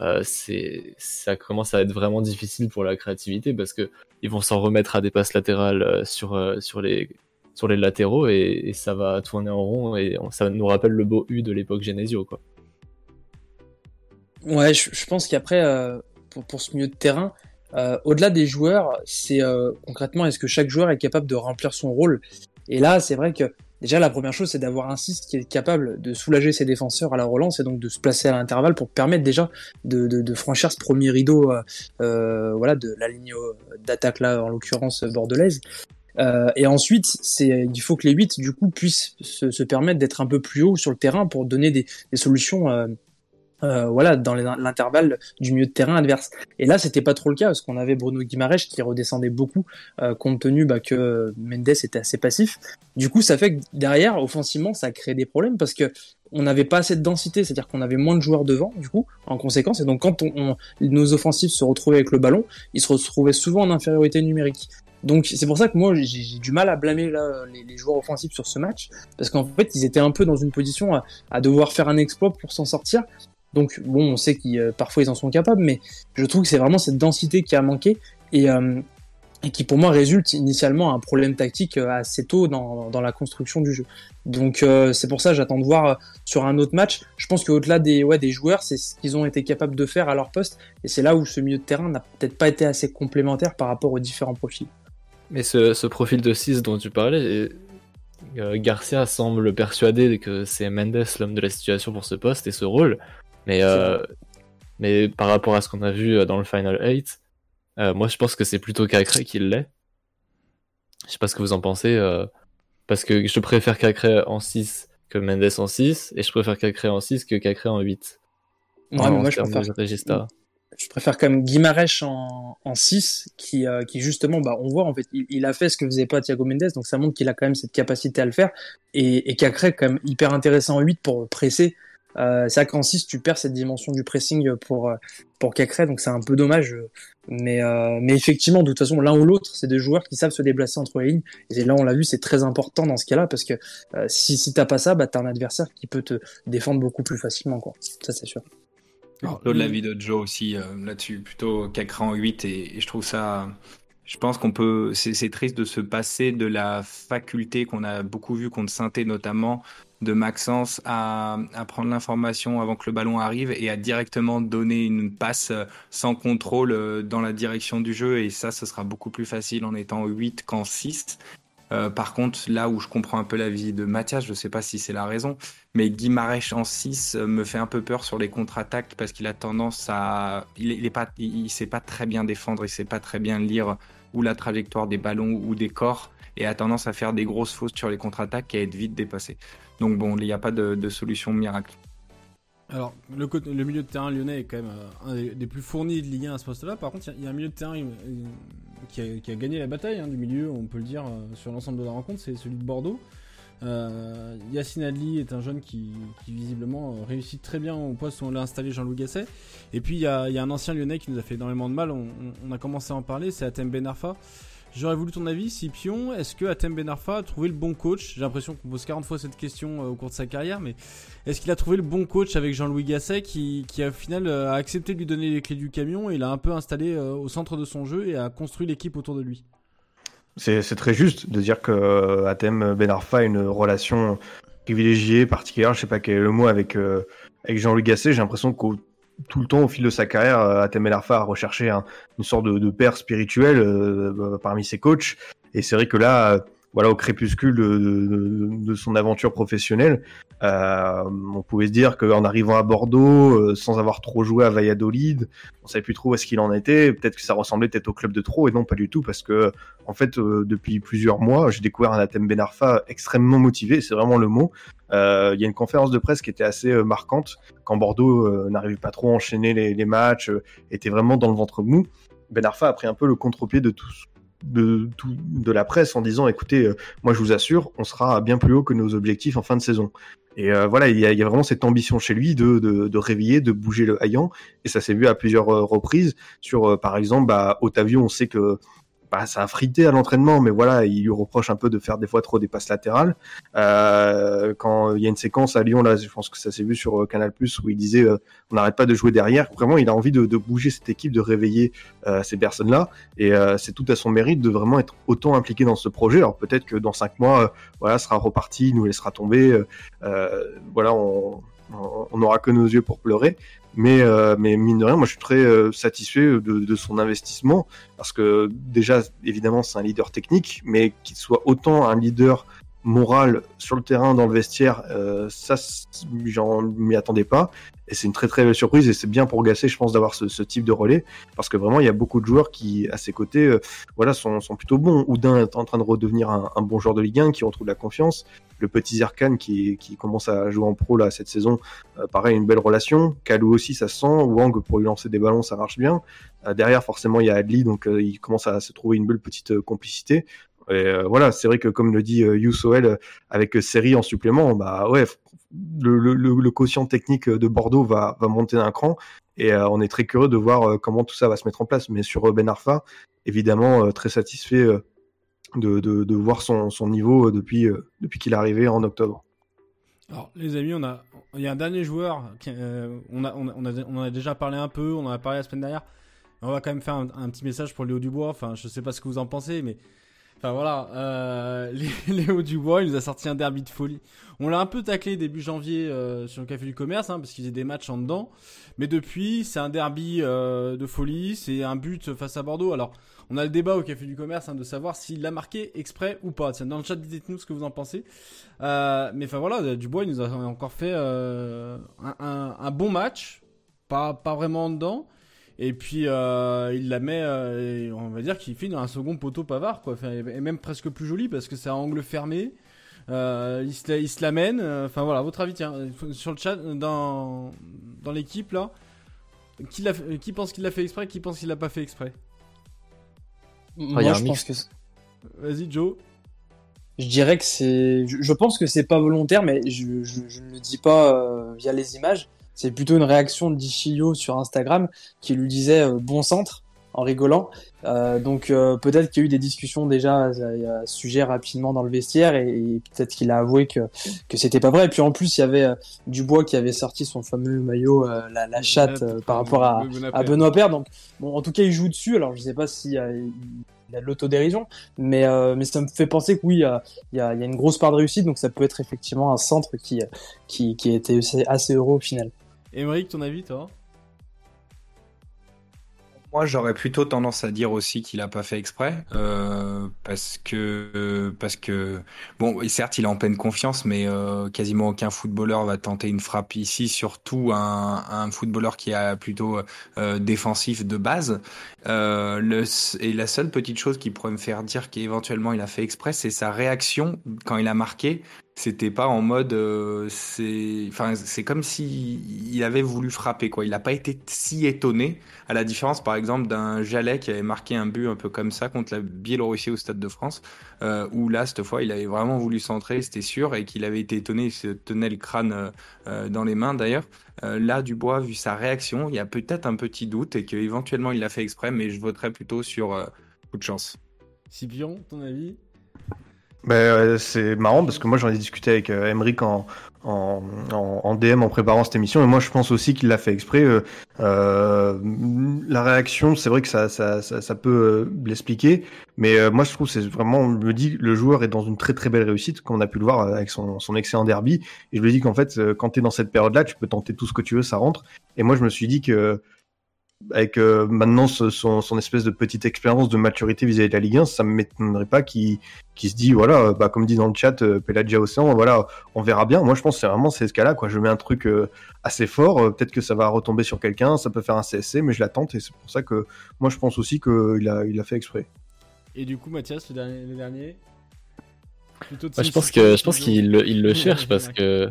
euh, c'est ça commence à être vraiment difficile pour la créativité parce que ils vont s'en remettre à des passes latérales euh, sur euh, sur les sur les latéraux et, et, ça va tourner en rond et ça nous rappelle le beau U de l'époque Genesio quoi. Ouais, je, je pense qu'après euh, pour, pour ce milieu de terrain, euh, au-delà des joueurs, c'est concrètement est-ce que chaque joueur est capable de remplir son rôle? Et là, c'est vrai que Déjà, la première chose, c'est d'avoir un 6 qui est capable de soulager ses défenseurs à la relance et donc de se placer à l'intervalle pour permettre déjà de, franchir ce premier rideau euh, euh voilà, de la ligne d'attaque là, en l'occurrence bordelaise. Euh, et ensuite, c'est il faut que les 8 du coup puissent se, permettre d'être un peu plus haut sur le terrain pour donner des, solutions euh, euh, voilà, dans l'intervalle du milieu de terrain adverse. Et là, c'était pas trop le cas parce qu'on avait Bruno Guimaraes qui redescendait beaucoup, euh, compte tenu bah, que Mendes était assez passif. Du coup, ça fait que derrière, offensivement, ça crée des problèmes parce que on n'avait pas assez de densité, c'est-à-dire qu'on avait moins de joueurs devant, du coup, en conséquence. Et donc, quand on, on, nos offensifs se retrouvaient avec le ballon, ils se retrouvaient souvent en infériorité numérique. Donc c'est pour ça que moi j'ai du mal à blâmer là, les, les, joueurs offensifs sur ce match parce qu'en fait ils étaient un peu dans une position à, à devoir faire un exploit pour s'en sortir donc bon, on sait qu'ils euh, parfois ils en sont capables, mais je trouve que c'est vraiment cette densité qui a manqué et, euh, qui pour moi résulte initialement un problème tactique euh, assez tôt dans, la construction du jeu. Donc c'est pour ça j'attends de voir sur un autre match. Je pense qu'au-delà des joueurs, c'est ce qu'ils ont été capables de faire à leur poste et c'est là où ce milieu de terrain n'a peut-être pas été assez complémentaire par rapport aux différents profils. Mais ce, profil de 6 dont tu parlais, Garcia semble persuadé que c'est Mendes l'homme de la situation pour ce poste et ce rôle. Mais, euh, mais par rapport à ce qu'on a vu dans le Final 8, euh, moi je pense que c'est plutôt Cacré qui l'est. Je sais pas ce que vous en pensez, euh, parce que je préfère Cacré en 6 que Mendes en 6, et je préfère Cacré en 6 que Cacré en 8. Ouais, en, moi je préfère. je préfère quand même Guimarèche en, en 6 qui, euh, qui justement, bah, on voit en fait, il, il, a fait ce que faisait pas Thiago Mendes, donc ça montre qu'il a quand même cette capacité à le faire et, et Cacré quand même hyper intéressant en 8 pour presser. Euh, c'est vrai qu'en 6 tu perds cette dimension du pressing pour pour Cacré, donc c'est un peu dommage. Mais euh, mais effectivement, de toute façon, l'un ou l'autre, c'est des joueurs qui savent se déplacer entre les lignes. Et là, on l'a vu, c'est très important dans ce cas-là parce que euh, si si t'as pas ça, bah t'as un adversaire qui peut te défendre beaucoup plus facilement, quoi. Ça c'est sûr. Plutôt de l'avis de Joe aussi euh, là-dessus, plutôt Cacré en 8 et, et, je trouve ça. Je pense qu'on peut. C'est triste de se passer de la faculté qu'on a beaucoup vu contre Sainté notamment, de Maxence à, prendre l'information avant que le ballon arrive et à directement donner une passe sans contrôle dans la direction du jeu. Et ça, ce sera beaucoup plus facile en étant 8 qu'en 6. Euh, par contre, là où je comprends un peu la vie de Mathias, je ne sais pas si c'est la raison, mais Guimarèche en 6 me fait un peu peur sur les contre-attaques parce qu'il a tendance à. Il, est pas, il, sait pas très bien défendre, il sait pas très bien lire ou la trajectoire des ballons ou des corps et a tendance à faire des grosses fausses sur les contre-attaques et à être vite dépassé. Donc bon, il n'y a pas de, solution miracle. Alors, le, milieu de terrain lyonnais est quand même un des, plus fournis de Ligue 1 à ce poste-là. Par contre, il y, a un milieu de terrain qui a, gagné la bataille hein, du milieu, on peut le dire, sur l'ensemble de la rencontre, c'est celui de Bordeaux. Euh, Yacine Adli est un jeune qui, visiblement réussit très bien au poste où on l'a installé Jean-Louis Gasset. Et puis il y, a, un ancien lyonnais qui nous a fait énormément de mal, on, on a commencé à en parler, c'est Atem Benarfa. J'aurais voulu ton avis, Scipion. Est-ce que Atem Benarfa a trouvé le bon coach? J'ai l'impression qu'on pose 40 fois cette question euh, au cours de sa carrière, mais est-ce qu'il a trouvé le bon coach avec Jean-Louis Gasset qui, qui, au final, euh, a accepté de lui donner les clés du camion et l'a un peu installé euh, au centre de son jeu et a construit l'équipe autour de lui? C'est très juste de dire que Atem Benarfa a une relation privilégiée, particulière, je sais pas quel est le mot, avec, avec Jean-Louis Gasset. J'ai l'impression qu'au tout le temps au fil de sa carrière, Atem El Arfa a recherché un, une sorte de, de père spirituel euh, parmi ses coachs. Et c'est vrai que là, voilà, au crépuscule de, de, de son aventure professionnelle, euh, on pouvait se dire qu'en arrivant à Bordeaux, euh, sans avoir trop joué à Valladolid, on savait plus trop où est-ce qu'il en était. Peut-être que ça ressemblait peut-être au club de trop, et non pas du tout, parce que en fait, euh, depuis plusieurs mois, j'ai découvert un Atem Benarfa extrêmement motivé. C'est vraiment le mot. Euh, il y a une conférence de presse qui était assez marquante quand Bordeaux n'arrivait pas trop à enchaîner les, matchs, était vraiment dans le ventre mou. Ben Arfa a pris un peu le contre-pied de tout la presse en disant écoutez, euh, moi je vous assure, on sera bien plus haut que nos objectifs en fin de saison. Et euh, voilà, il y, a, vraiment cette ambition chez lui de, réveiller, de bouger le haillant. Et ça s'est vu à plusieurs euh, reprises. Sur, par exemple, bah, Otavio, on sait que bah, ça a frité à l'entraînement, mais voilà, il lui reproche un peu de faire des fois trop des passes latérales. Euh, quand il y a une séquence à Lyon, là, je pense que ça s'est vu sur Canal Plus où il disait euh, on n'arrête pas de jouer derrière. Vraiment, il a envie de, bouger cette équipe, de réveiller euh, ces personnes-là, et c'est tout à son mérite de vraiment être autant impliqué dans ce projet. Alors peut-être que dans cinq mois, voilà, sera reparti, il nous laissera tomber. voilà, on on n'aura que nos yeux pour pleurer. Mais, euh, mais mine de rien, moi je suis très euh, satisfait de, de, son investissement parce que déjà, évidemment, c'est un leader technique, mais qu'il soit autant un leader moral sur le terrain, dans le vestiaire, euh, ça, j'en m'y attendais pas. Et c'est une très très belle surprise et c'est bien pour Gasset, je pense, d'avoir ce, type de relais parce que vraiment, il y a beaucoup de joueurs qui, à ses côtés, euh, voilà, sont, sont, plutôt bons. Oudin est en train de redevenir un, bon joueur de Ligue 1 qui retrouve la confiance. Le petit Zerkan qui, qui commence à jouer en pro là cette saison, euh, pareil, une belle relation. Kalou aussi, ça se sent. Wang pour lui lancer des ballons, ça marche bien. Euh, derrière, forcément, il y a Adli, donc il commence à se trouver une belle petite complicité. Et euh, voilà, c'est vrai que comme le dit euh, Youssouel, avec série en supplément, bah ouais, le, le, quotient technique de Bordeaux va, va monter d'un cran et euh, on est très curieux de voir euh, comment tout ça va se mettre en place. Mais sur Ben Arfa, évidemment, très satisfait de, de, voir son, son niveau depuis, depuis qu'il est arrivé en octobre. Alors, les amis, on a, il y a un dernier joueur, on, a, on, a, on, a, déjà parlé un peu, on en a parlé la semaine dernière. On va quand même faire un, un petit message pour Léo Dubois. Enfin, je sais pas ce que vous en pensez, mais Voilà, euh, Léo Dubois, il nous a sorti un derby de folie. On l'a un peu taclé début janvier euh, sur le Café du Commerce, hein, parce qu'il faisait des matchs en dedans. Mais depuis, c'est un derby euh, de folie, c'est un but face à Bordeaux. Alors, on a le débat au Café du Commerce hein, de savoir s'il l'a marqué exprès ou pas. Dans le chat, dites-nous ce que vous en pensez. Mais enfin voilà, Dubois, il nous a encore fait un, bon match, pas, pas vraiment en dedans. Et puis euh, il la met, euh, on va dire qu'il fait un second poteau pavard, quoi. Enfin, et même presque plus joli parce que c'est à angle fermé. Euh, il, se, il se l'amène. Enfin voilà, votre avis, tiens, sur le chat, dans, dans l'équipe là, qui, qui pense qu'il l'a fait exprès, qui pense qu'il l'a pas fait exprès? Moi, je pense que Vas-y, Joe. Je dirais que c'est. Je, je pense que c'est pas volontaire, mais je, je, je ne le dis pas euh, via les images. C'est plutôt une réaction d'Ichio sur Instagram qui lui disait euh, bon centre en rigolant. Euh, donc euh, peut-être qu'il y a eu des discussions déjà à, à ce sujet rapidement dans le vestiaire et, et peut-être qu'il a avoué que que c'était pas vrai. Et puis en plus il y avait euh, Dubois qui avait sorti son fameux maillot euh, la, la chatte euh, par rapport à, à Benoît Père. Donc, bon, en tout cas, il joue dessus. Alors, je sais pas a, il a de l'autodérision, mais, euh, mais ça me fait penser que oui, il y a, y, a, y a une grosse part de réussite. Donc, ça peut être effectivement un centre qui, qui, qui était assez- assez heureux au final. Émeric, ton avis, toi? Moi, j'aurais plutôt tendance à dire aussi qu'il a pas fait exprès, euh, parce que euh, parce que bon, certes, il est en pleine confiance, mais euh, quasiment aucun footballeur va tenter une frappe ici, surtout un, un footballeur qui est plutôt euh, défensif de base. Euh, le, et la seule petite chose qui pourrait me faire dire qu'éventuellement il a fait exprès, c'est sa réaction quand il a marqué. C'était pas en mode, euh, c'est, enfin, c'est comme si il avait voulu frapper quoi. Il n'a pas été si étonné à la différence par exemple d'un Jalais qui avait marqué un but un peu comme ça contre la Biélorussie au Stade de France, euh, où là cette fois il avait vraiment voulu centrer, c'était sûr, et qu'il avait été étonné, il se tenait le crâne euh, dans les mains d'ailleurs. Là Dubois, vu sa réaction, il y a peut-être un petit doute et qu'éventuellement il l'a fait exprès, mais je voterais plutôt sur coup de chance. Scipion, ton avis? Ben, euh, c'est marrant parce que moi j'en ai discuté avec euh, Emeric en, en, en, en DM en préparant cette émission et moi je pense aussi qu'il l'a fait exprès. euh, euh, la réaction, c'est vrai que ça, ça, ça, peut l'expliquer, mais moi je trouve c'est vraiment, on me dit le joueur est dans une très très belle réussite, comme on a pu le voir avec son, son excellent derby. Et je me dis qu'en fait, quand tu es dans cette période-là, tu peux tenter tout ce que tu veux, ça rentre. Et moi je me suis dit que avec euh, maintenant ce- son, son espèce de petite expérience de maturité vis-à-vis de la Ligue 1, ça m'étonnerait pas qu'il qu'il se dit voilà, euh, bah, comme dit dans le chat, euh, Pelagia Océan, voilà, on verra bien. Moi je pense que c'est vraiment c'est ce cas-là, quoi. Je mets un truc euh, assez fort, euh, peut-être que ça va retomber sur quelqu'un, ça peut faire un CSC, mais je la tente et c'est pour ça que moi je pense aussi qu'il a, il a fait exprès. Et du coup, Mathias, le dernier, le dernier? Plutôt de Moi, je pense Scipion, que je pense Scipion. qu'il le, il le cherche parce que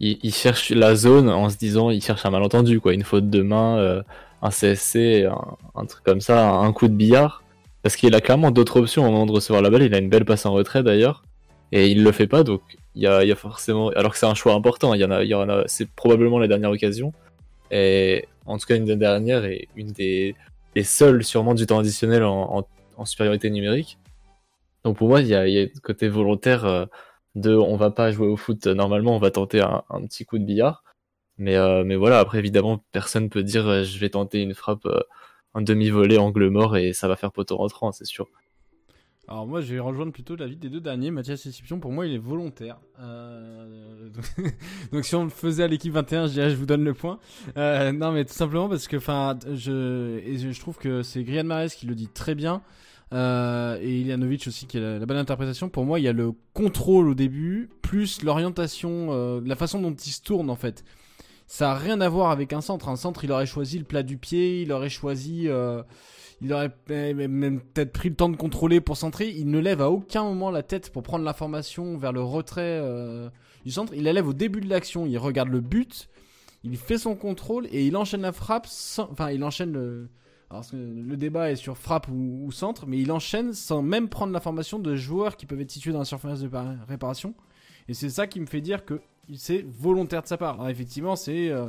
il, il cherche la zone en se disant il cherche un malentendu quoi, une faute de main, euh, un CSC, un, un truc comme ça, un coup de billard. Parce qu'il a clairement d'autres options au moment de recevoir la balle. Il a une belle passe en retrait d'ailleurs et il le fait pas donc il y a, y a forcément alors que c'est un choix important. Il y en a, y en a, c'est probablement la dernière occasion et en tout cas une des dernières et une des, des seules sûrement du temps additionnel en, en, en supériorité numérique. Donc pour moi, il y a, y a côté volontaire euh, de on va pas jouer au foot euh, normalement, on va tenter un, un petit coup de billard. Mais, euh, mais voilà, après évidemment, personne peut dire euh, je vais tenter une frappe, euh, un demi-volé angle mort et ça va faire poteau rentrant, c'est sûr. Alors moi, je vais rejoindre plutôt l'avis des deux derniers. Mathias Scipion, pour moi, il est volontaire. Donc, si on le faisait à l'équipe 21, je vous donne le point. Non, mais tout simplement parce que, je, trouve que c'est Grian Mares qui le dit très bien. Et Ilianovic aussi qui a la, bonne interprétation. Pour moi, il y a le contrôle au début, plus l'orientation, la façon dont il se tourne en fait. Ça a rien à voir avec un centre. Un centre, il aurait choisi le plat du pied, il aurait choisi, euh, il aurait même même peut-être pris le temps de contrôler pour centrer. Il ne lève à aucun moment la tête pour prendre l'information vers le retrait euh, du centre. Il la lève au début de l'action. Il regarde le but, il fait son contrôle et il enchaîne la frappe. Sans... Enfin, il enchaîne le. Alors, le débat est sur frappe ou, ou centre, mais il enchaîne sans même prendre l'information de joueurs qui peuvent être situés dans la surface de par- réparation. Et c'est ça qui me fait dire que c'est volontaire de sa part. Alors, effectivement, c'est euh,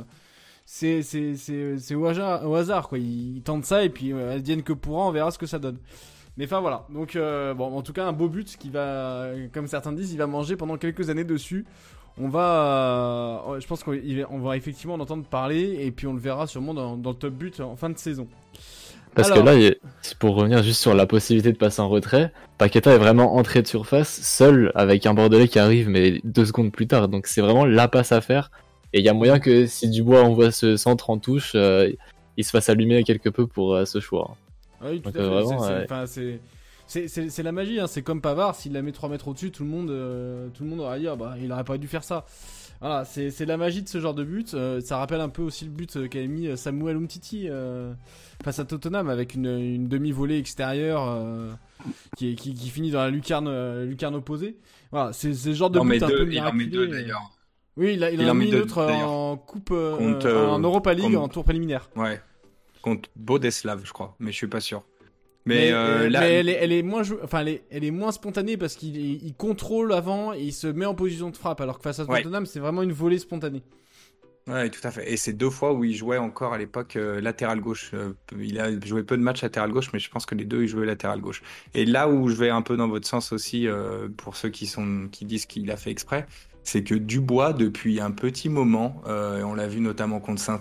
c'est au hasard, au hasard quoi. Il, tente ça et puis euh, advienne que pourra, on verra ce que ça donne. Mais enfin voilà. Donc euh, bon, en tout cas un beau but qui va, comme certains disent, il va manger pendant quelques années dessus. On va, euh, je pense qu'on va- effectivement en entendre parler et puis on le verra sûrement dans le top but en fin de saison. Parce Alors- que là, pour revenir juste sur la possibilité de passer en retrait, Paqueta est vraiment entré de surface, seul, avec un Bordelais qui arrive, mais deux secondes plus tard. Donc c'est vraiment la passe à faire. Et il y a moyen que si Dubois envoie ce centre en touche, euh, il se fasse allumer quelque peu pour euh, ce choix. Ah Oui, tout à fait. C'est- la magie, hein. c'est comme Pavard, s'il la met 3 mètres au-dessus, tout le monde euh, tout le monde aurait dit ah bah il aurait pas dû faire ça. Voilà, c'est c'est la magie de ce genre de but. euh, ça rappelle un peu aussi le but euh, qu'avait mis euh, Samuel Umtiti euh, face à Tottenham avec une, une demi-volée extérieure euh, qui, qui, qui finit dans la lucarne, lucarne opposée. Voilà, c'est ce genre de but un deux, peu il en met deux d'ailleurs. Oui, il, a, il, Il en a en mis met une deux, autre en coupe, Contre, en Europa League contre- en tour préliminaire. Ouais. Contre Bodeslav, je crois, mais je suis pas sûr. Mais, euh, euh, là, mais elle, est, elle est moins, jou- enfin, elle est, elle est moins spontanée parce qu'il il contrôle avant et il se met en position de frappe, alors que face à Ouais. Tottenham, c'est vraiment une volée spontanée. Ouais, tout à fait. Et c'est deux fois où il jouait encore à l'époque euh, latéral gauche. Euh, il a joué peu de matchs latéral gauche, mais je pense que les deux, il jouait latéral gauche. Et là où je vais un peu dans votre sens aussi, pour ceux qui sont qui disent qu'il a fait exprès, c'est que Dubois, depuis un petit moment, euh, on l'a vu notamment contre saint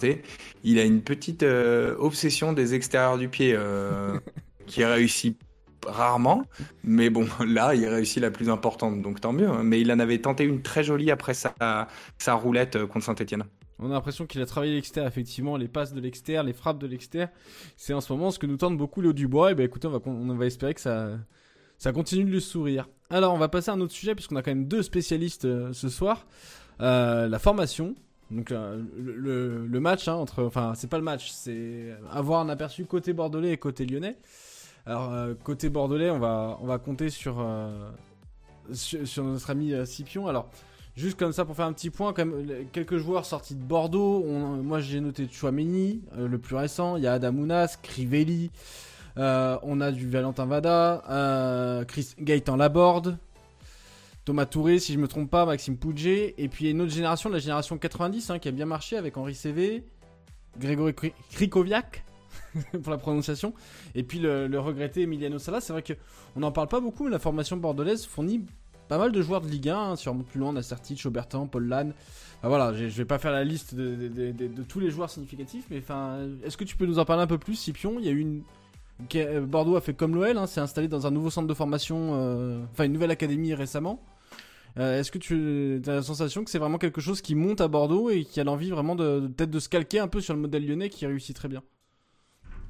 il a une petite euh, obsession des extérieurs du pied euh, qui réussit rarement, mais bon, là, il réussit la plus importante, donc tant mieux. hein. Mais il en avait tenté une très jolie après sa, sa roulette euh, contre Saint-Etienne. On a l'impression qu'il a travaillé l'extérieur, effectivement, les passes de l'extérieur, les frappes de l'extérieur. C'est en ce moment ce que nous tente beaucoup Léo Dubois. Et ben écoutez, on va, on va espérer que ça, ça continue de lui sourire. Alors, on va passer à un autre sujet, puisqu'on a quand même deux spécialistes euh, ce soir. Euh, la formation. Donc, le match, hein, entre. Enfin, c'est pas le match, c'est avoir un aperçu côté bordelais et côté lyonnais. Alors, euh, côté bordelais, on va, on va compter sur, euh, notre ami euh, Scipion. Alors. Juste comme ça pour faire un petit point, quelques joueurs sortis de Bordeaux. Moi j'ai noté Chouameni, le plus récent. Il y a Adamounas, Crivelli. on a du Valentin Vada, Chris Gaëtan Laborde, Thomas Touré, si je me trompe pas, Maxime Poudjé. Et puis une autre génération, la génération 90, hein, qui a bien marché avec Henri CV, Grégory Kri- Krikoviak, pour la prononciation. Et puis le, le regretté Emiliano Sala. C'est vrai qu'on n'en parle pas beaucoup, mais la formation bordelaise fournit pas mal de joueurs de Ligue 1, hein, plus loin, Nassertic, Aubertin, Paul Lannes. Voilà, je vais pas faire la liste de, tous les joueurs significatifs, mais enfin, est-ce que tu peux nous en parler un peu plus, Scipion? Il y a eu une. euh, Bordeaux a fait comme l'OL, hein, s'est installé dans un nouveau centre de formation, euh, enfin une nouvelle académie récemment. Euh, Est-ce que tu as la sensation que c'est vraiment quelque chose qui monte à Bordeaux et qui a l'envie vraiment de- peut-être de se calquer un peu sur le modèle lyonnais qui réussit très bien?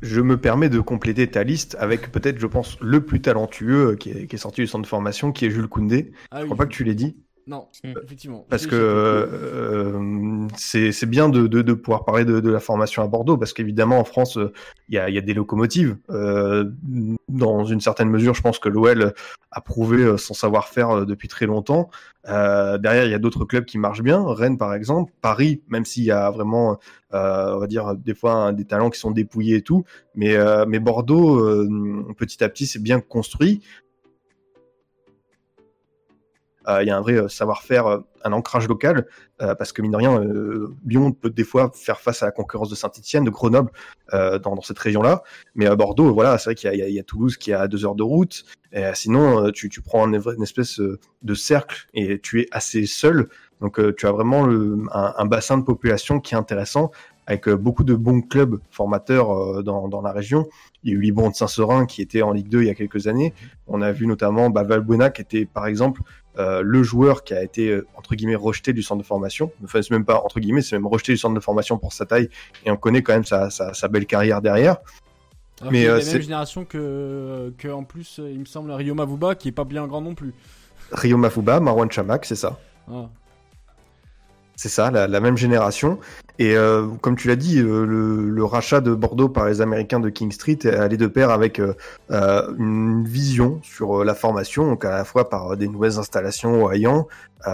Je me permets de compléter ta liste avec peut-être, je pense, le plus talentueux euh, qui est, qui est sorti du centre de formation, qui est Jules Koundé. Ah Je oui. crois pas que tu l'aies dit. Non, Hmm. effectivement. Parce que euh, c'est bien de, de, de pouvoir parler de, de la formation à Bordeaux, parce qu'évidemment en France, euh, il y, a, il y a des locomotives. Euh, dans une certaine mesure, je pense que l'OL a prouvé euh, son savoir-faire euh, depuis très longtemps. Euh, derrière, il y a d'autres clubs qui marchent bien, Rennes par exemple, Paris, même s'il y a vraiment, euh, on va dire, des fois hein, des talents qui sont dépouillés et tout, mais, euh, mais Bordeaux, euh, petit à petit, c'est bien construit. Euh, Il y a un vrai euh, savoir-faire, euh, un ancrage local, euh, parce que mine de rien, euh, Lyon peut des fois faire face à la concurrence de Saint-Etienne, de Grenoble, euh, dans, cette région-là. Mais à Bordeaux, voilà, c'est vrai qu'il y, a- Toulouse qui est à deux heures de route. Euh, sinon, euh, tu, prends une, espèce euh, de cercle et tu es assez seul. Donc, euh, tu as vraiment un bassin de population qui est intéressant, avec euh, beaucoup de bons clubs formateurs euh, dans, dans la région. Il y a eu Liban de Saint-Seurin qui était en Ligue 2 il y a quelques années. On a vu notamment bah, Valbuena qui était par exemple euh, le joueur qui a été entre guillemets rejeté du centre de formation. Enfin, c'est même pas entre guillemets, c'est même rejeté du centre de formation pour sa taille et on connaît quand même sa, sa, sa belle carrière derrière. Alors mais, euh, la même génération que, que en plus, il me semble, Rio Mavuba qui est pas bien grand non plus. Rio Mafuba, Marwan Chamak, c'est ça. Ah. C'est ça, la, même génération. Et euh, comme tu l'as dit, euh, le, rachat de Bordeaux par les Américains de King Street allé de pair avec euh, une vision sur la formation, donc à la fois par des nouvelles installations au Hayan,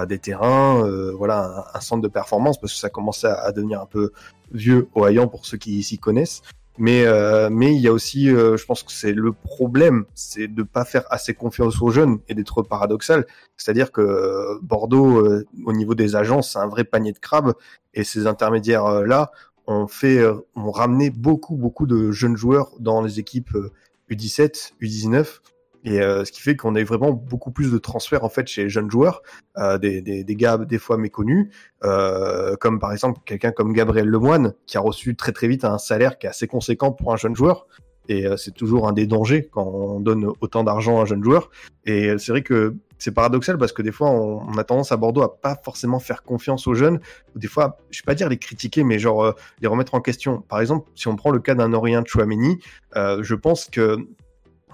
des terrains, voilà, un, centre de performance, parce que ça commençait à, à devenir un peu vieux au Hayan pour ceux qui s'y connaissent. Mais euh, mais il y a aussi, euh, je pense que c'est le problème, c'est de pas faire assez confiance aux jeunes et d'être paradoxal. C'est-à-dire que euh, Bordeaux, au niveau des agences, c'est un vrai panier de crabes et ces intermédiaires euh, là ont fait, ont ramené beaucoup beaucoup de jeunes joueurs dans les équipes euh, U17, U19. Et euh, ce qui fait qu'on a eu vraiment beaucoup plus de transferts en fait chez les jeunes joueurs, euh, des, des, gars des fois méconnus, euh, comme par exemple quelqu'un comme Gabriel Lemoine qui a reçu très très vite un salaire qui est assez conséquent pour un jeune joueur. Et c'est toujours un des dangers quand on donne autant d'argent à un jeune joueur. Et c'est vrai que c'est paradoxal parce que des fois on, a tendance à Bordeaux à pas forcément faire confiance aux jeunes, ou des fois, je vais pas dire les critiquer, mais genre les remettre en question. Par exemple, si on prend le cas d'un Orient Chouameni, je pense que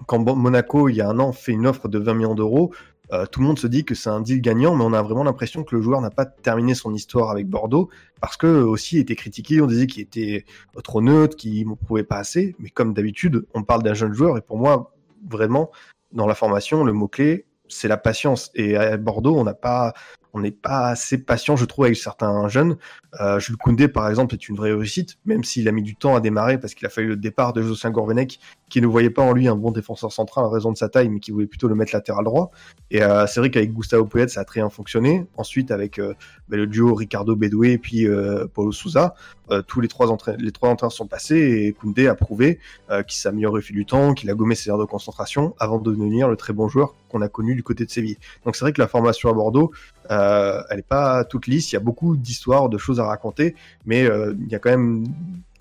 quand Monaco, il y a un an, fait une offre de 20 millions d'euros, euh, tout le monde se dit que c'est un deal gagnant, mais on a vraiment l'impression que le joueur n'a pas terminé son histoire avec Bordeaux, parce que euh, aussi il était critiqué, on disait qu'il était trop neutre, qu'il ne prouvait pas assez, mais comme d'habitude, on parle d'un jeune joueur, et pour moi, vraiment, dans la formation, le mot-clé, c'est la patience. Et à Bordeaux, on n'a pas, on n'est pas assez patient, je trouve, avec certains jeunes. Euh, Jules Koundé, par exemple, est une vraie réussite, même s'il a mis du temps à démarrer parce qu'il a fallu le départ de Josien Gourvenec, qui ne voyait pas en lui un bon défenseur central à raison de sa taille, mais qui voulait plutôt le mettre latéral droit. Et euh, c'est vrai qu'avec Gustavo Poyet, ça a très bien fonctionné. Ensuite, avec euh, bah, le duo Ricardo Bedoué et puis euh, Paulo Souza, euh, tous les trois les trois entraîneurs sont passés et Koundé a prouvé euh, qu'il s'améliore au fil du temps, qu'il a gommé ses heures de concentration avant de devenir le très bon joueur qu'on a connu du côté de Séville. Donc c'est vrai que la formation à Bordeaux, euh, elle n'est pas toute lisse. Il y a beaucoup d'histoires, de choses à raconter, mais euh, il y a quand même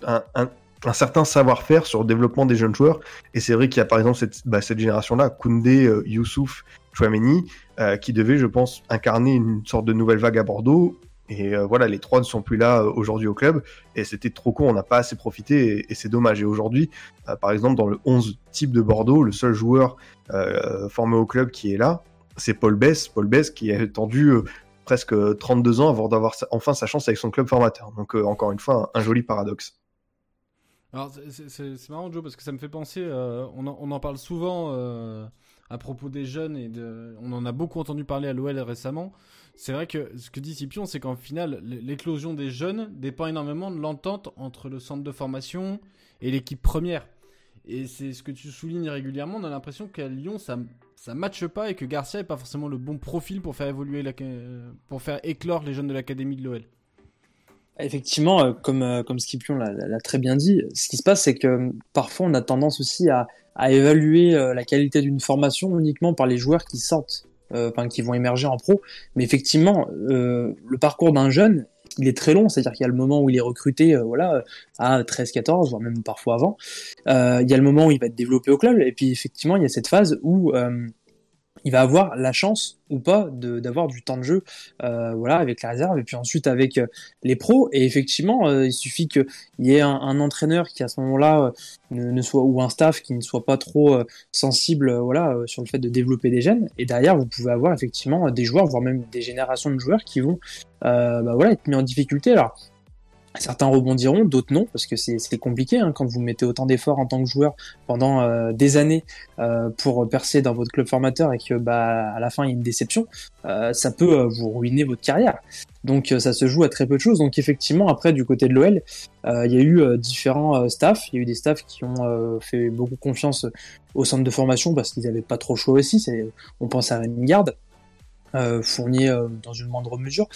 un, certain savoir-faire sur le développement des jeunes joueurs. Et c'est vrai qu'il y a par exemple cette, bah, génération-là, Koundé, euh, Youssouf, Chouameni, qui devait, je pense, incarner une sorte de nouvelle vague à Bordeaux. Et euh, voilà, les trois ne sont plus là euh, aujourd'hui au club. Et c'était trop con, on n'a pas assez profité et, c'est dommage. Et aujourd'hui, euh, par exemple, dans le 11 type de Bordeaux, le seul joueur formé au club qui est là, c'est Paul Bess. Paul Bess qui a attendu presque 32 ans avant d'avoir enfin sa chance avec son club formateur. Donc encore une fois, un, joli paradoxe. Alors, c'est- marrant, Joe, parce que ça me fait penser. on, en, parle souvent à propos des jeunes et de. On en a beaucoup entendu parler à l'OL récemment. C'est vrai que ce que dit Scipion, c'est qu'en final, l'éclosion des jeunes dépend énormément de l'entente entre le centre de formation et l'équipe première. Et c'est ce que tu soulignes régulièrement. On a l'impression qu'à Lyon, ça ça matche pas et que Garcia est pas forcément le bon profil pour faire évoluer pour faire éclore les jeunes de l'académie de l'OL. Effectivement, euh, comme, euh, comme Scipion l'a très bien dit, ce qui se passe, c'est que euh, parfois on a tendance aussi à, à évaluer la qualité d'une formation uniquement par les joueurs qui sortent, euh, enfin qui vont émerger en pro. Mais effectivement, euh, le parcours d'un jeune, il est très long, c'est-à-dire qu'il y a le moment où il est recruté, voilà, à 13-14, voire même parfois avant. Il y a le moment où il va être développé au club, et puis effectivement, il y a cette phase où il va avoir la chance ou pas d'avoir du temps de jeu, euh, voilà, avec la réserve, et puis ensuite avec euh, les pros. Et effectivement, euh, il suffit qu'il y ait un, entraîneur qui à ce moment-là ne, soit ou un staff qui ne soit pas trop sensible, voilà, sur le fait de développer des jeunes. Et derrière, vous pouvez avoir effectivement des joueurs, voire même des générations de joueurs qui vont, bah, voilà, être mis en difficulté. Alors. Certains rebondiront, d'autres non, parce que c'est compliqué hein, quand vous mettez autant d'efforts en tant que joueur pendant euh, des années euh, pour percer dans votre club formateur et que bah à la fin il y a une déception, euh, ça peut vous ruiner votre carrière. Donc ça se joue à très peu de choses. Donc effectivement après du côté de l'OL, il y a eu différents staffs. Il y a eu des staffs qui ont fait beaucoup confiance au centre de formation parce qu'ils n'avaient pas trop choix aussi. On pense à Rémi Garde. Euh, Fournier euh, dans une moindre mesure.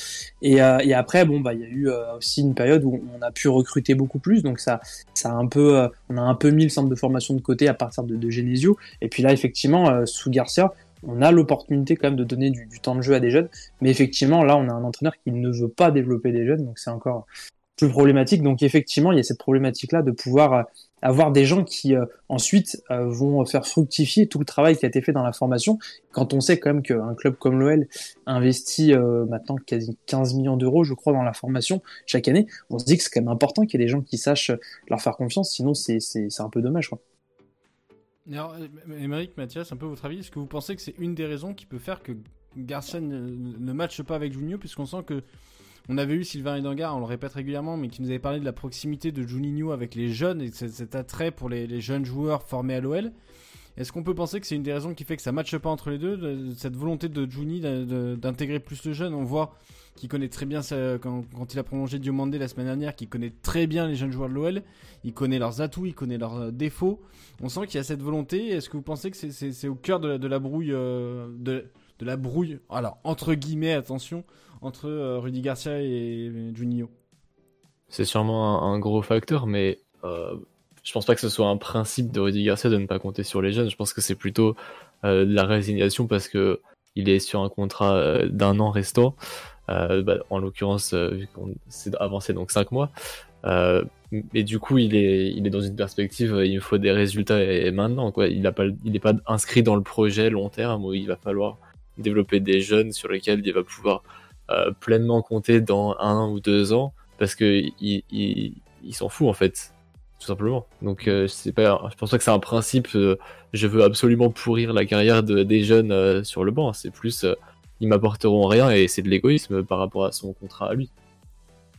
Et, euh, et après bon bah il y a eu euh, aussi une période où on a pu recruter beaucoup plus. Donc ça ça un peu on a un peu mis le centre de formation de côté à partir de, de Genesio. Et puis là effectivement sous Garcia on a l'opportunité quand même de donner du, du temps de jeu à des jeunes. Mais effectivement là on a un entraîneur qui ne veut pas développer des jeunes. Donc c'est encore plus problématique. Donc effectivement il y a cette problématique là de pouvoir euh, avoir des gens qui euh, ensuite euh, vont faire fructifier tout le travail qui a été fait dans la formation. Quand on sait quand même qu'un club comme l'OL investit maintenant quasi 15 millions d'euros je crois dans la formation chaque année on se dit que c'est quand même important qu'il y ait des gens qui sachent leur faire confiance. Sinon c'est un peu dommage quoi. Alors, Émeric, Mathias, un peu votre avis, est-ce que vous pensez que c'est une des raisons qui peut faire que Garcia ne, ne matche pas avec Juninho, puisqu'on sent que on avait eu Sylvain Edangar, on le répète régulièrement, mais qui nous avait parlé de la proximité de Juninho avec les jeunes et cet, attrait pour les, jeunes joueurs formés à l'OL. Est-ce qu'on peut penser que c'est une des raisons qui fait que ça matche pas entre les deux, de, cette volonté de Juni d'intégrer plus de jeunes? On voit qu'il connaît très bien quand, il a prolongé Diomandé la semaine dernière, qu'il connaît très bien les jeunes joueurs de l'OL, il connaît leurs atouts, il connaît leurs défauts. On sent qu'il y a cette volonté. Est-ce que vous pensez que c'est au cœur de la, de la brouille, euh, de, de, la brouille, alors entre guillemets, attention, entre euh, Rudy Garcia et Juninho C'est sûrement un, gros facteur, mais euh, je pense pas que ce soit un principe de Rudy Garcia de ne pas compter sur les jeunes. Je pense que c'est plutôt euh, de la résignation parce que il est sur un contrat euh, d'un an restant. Euh, bah, en l'occurrence, vu qu'on s'est avancé donc 5 mois. et du coup, il est, dans une perspective, il me faut des résultats et, maintenant. Quoi. Il n'est pas, pas inscrit dans le projet long terme où il va falloir développer des jeunes sur lesquels il va pouvoir euh, pleinement compter dans un ou deux ans parce que il, il, il s'en fout en fait tout simplement. Donc euh, c'est pas je pense pas que c'est un principe euh, je veux absolument pourrir la carrière de, des jeunes sur le banc. C'est plus ils m'apporteront rien et c'est de l'égoïsme par rapport à son contrat à lui.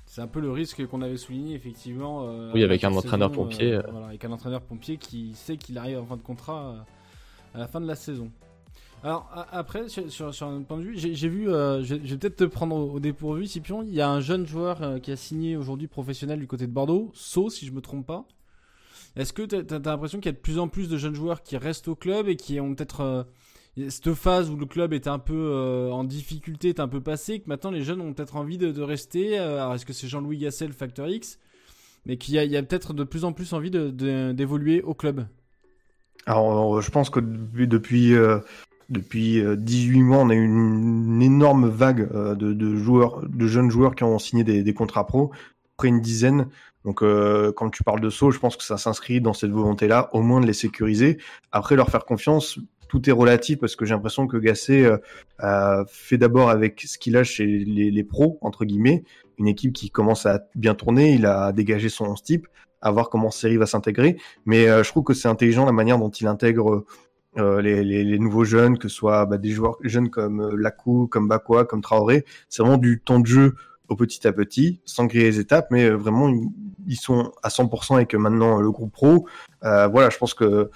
C'est un peu le risque qu'on avait souligné effectivement oui avec un entraîneur saison, pompier voilà, avec un entraîneur pompier qui sait qu'il arrive en fin de contrat à la fin de la saison Alors après, sur, sur, un point de vue, j'ai vu, euh, je, vais peut-être te prendre au, dépourvu, Scipion. Il y a un jeune joueur euh, qui a signé aujourd'hui professionnel du côté de Bordeaux, So, si je me trompe pas. Est-ce que tu as, l'impression qu'il y a de plus en plus de jeunes joueurs qui restent au club et qui ont peut-être euh, cette phase où le club est un peu en difficulté, est un peu passé, que maintenant les jeunes ont peut-être envie de, rester. alors est-ce que c'est Jean-Louis Gasset, le Factor X, mais qu'il y a, peut-être de plus en plus envie d'évoluer au club? Alors, je pense que depuis 18 euh, mois, on a eu une, énorme vague euh, de, joueurs, de jeunes joueurs qui ont signé des, contrats pro, près une dizaine. Donc, euh, quand tu parles de saut, je pense que ça s'inscrit dans cette volonté-là, au moins de les sécuriser. Après, leur faire confiance, tout est relatif parce que j'ai l'impression que Gasset fait d'abord avec ce qu'il a chez les, pros, entre guillemets, une équipe qui commence à bien tourner, il a dégagé son type, à voir comment Série va s'intégrer. Mais je trouve que c'est intelligent la manière dont il intègre euh, les, nouveaux jeunes, que ce soit bah, des joueurs jeunes comme euh, Lakou, comme Bakwa, comme Traoré. C'est vraiment du temps de jeu au petit à petit, sans griller les étapes, mais euh, vraiment ils sont à 100% avec maintenant le groupe pro. Voilà, je pense que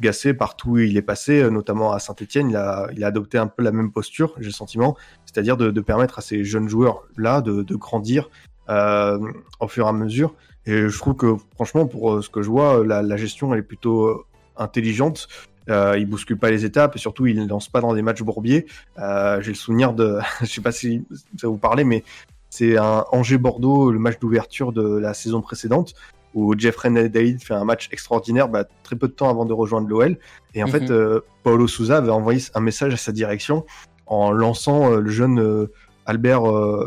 Gassé, partout où il est passé, notamment à Saint-Etienne, il a, adopté un peu la même posture, j'ai le sentiment, c'est-à-dire de, permettre à ces jeunes joueurs-là de, grandir au fur et à mesure. Et je trouve que franchement, pour ce que je vois, la, la gestion elle est plutôt intelligente. Euh, il bouscule pas les étapes et surtout il ne lance pas dans des matchs bourbiers. Euh, J'ai le souvenir de, je sais pas si ça vous parlait, mais c'est un Angers-Bordeaux, le match d'ouverture de la saison précédente où Jeffrey David fait un match extraordinaire bah, très peu de temps avant de rejoindre l'OL. Et en fait, mhm. euh, Paulo Souza avait envoyé un message à sa direction en lançant euh, le jeune euh, Albert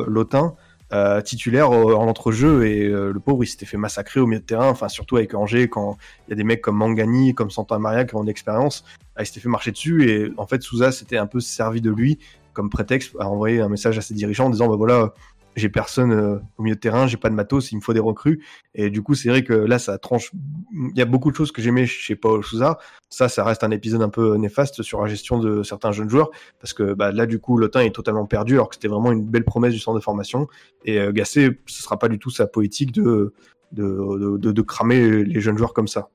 Lotin euh, titulaire en entrejeu et euh, le pauvre il s'était fait massacrer au milieu de terrain, enfin surtout avec Angers quand il y a des mecs comme Mangani, comme Santa Maria qui ont d'expérience, ah, il s'était fait marcher dessus. Et en fait Souza s'était un peu servi de lui comme prétexte à envoyer un message à ses dirigeants en disant bah voilà j'ai personne euh, au milieu de terrain, j'ai pas de matos, il me faut des recrues. Et du coup, c'est vrai que là, ça tranche. Il y a beaucoup de choses que j'aimais chez Paul Souza. Ça, ça reste un épisode un peu néfaste sur la gestion de certains jeunes joueurs, parce que bah, là, du coup, Lotin est totalement perdu, alors que c'était vraiment une belle promesse du centre de formation. Et euh, Gasset, ce sera pas du tout sa politique de de, de, de cramer les jeunes joueurs comme ça.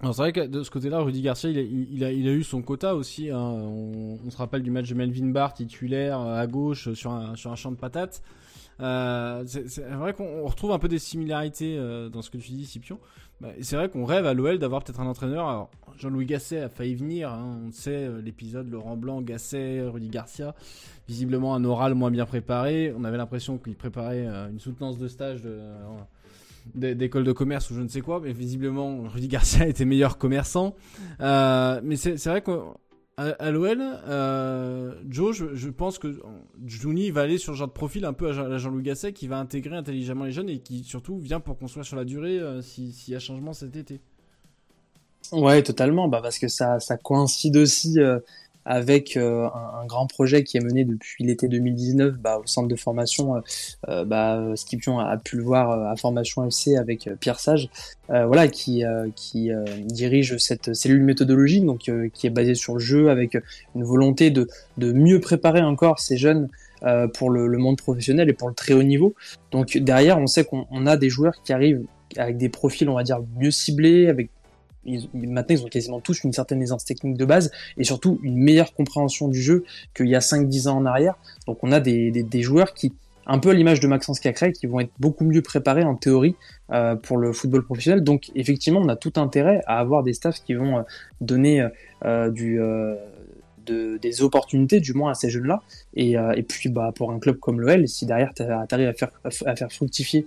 Alors c'est vrai que de ce côté-là, Rudy Garcia, il a, eu son quota aussi. Hein. On, se rappelle du match de Melvin Barr, titulaire à gauche sur un, sur un champ de patates. Euh, c'est vrai qu'on retrouve un peu des similarités euh, dans ce que tu dis, Scipion. Bah, c'est vrai qu'on rêve à l'OL d'avoir peut-être un entraîneur. Jean-Louis Gasset a failli venir. Hein. On sait euh, l'épisode Laurent Blanc, Gasset, Rudy Garcia. Visiblement un oral moins bien préparé. On avait l'impression qu'il préparait euh, une soutenance de stage de d'école de commerce ou je ne sais quoi, mais visiblement Rudy Garcia était meilleur commerçant. Euh, mais c'est vrai qu'à l'OL, euh, Joe, je, pense que Juni va aller sur ce genre de profil un peu à Jean-Louis Gasset qui va intégrer intelligemment les jeunes et qui surtout vient pour construire sur la durée euh, s'il y a changement cet été. Ouais, totalement, bah parce que ça, ça coïncide aussi euh, avec euh, un, grand projet qui est mené depuis l'été 2019 bah, au centre de formation. Euh, euh bah, Skipion a, pu le voir à Formation FC avec Pierre Sage, voilà, qui, dirige cette cellule méthodologique, donc qui est basée sur le jeu, avec une volonté de, de mieux préparer encore ces jeunes pour le, le, monde professionnel et pour le très haut niveau. Donc derrière, on sait qu'on a des joueurs qui arrivent avec des profils, on va dire, mieux ciblés, avec maintenant, ils ont quasiment tous une certaine aisance technique de base et surtout une meilleure compréhension du jeu qu'il y a 5-10 ans en arrière. Donc, on a des, joueurs qui, un peu à l'image de Maxence Cacré, qui vont être beaucoup mieux préparés en théorie euh, pour le football professionnel. Donc, effectivement, on a tout intérêt à avoir des staffs qui vont euh, donner euh, des opportunités du moins à ces jeunes-là. Et, et, puis bah, pour un club comme l'OL, si derrière tu arrives à faire, à faire fructifier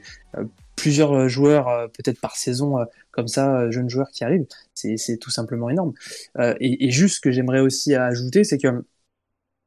plusieurs joueurs peut-être par saison comme ça, jeunes joueurs qui arrivent, c'est tout simplement énorme. Euh, et, et, juste ce que j'aimerais aussi ajouter, c'est que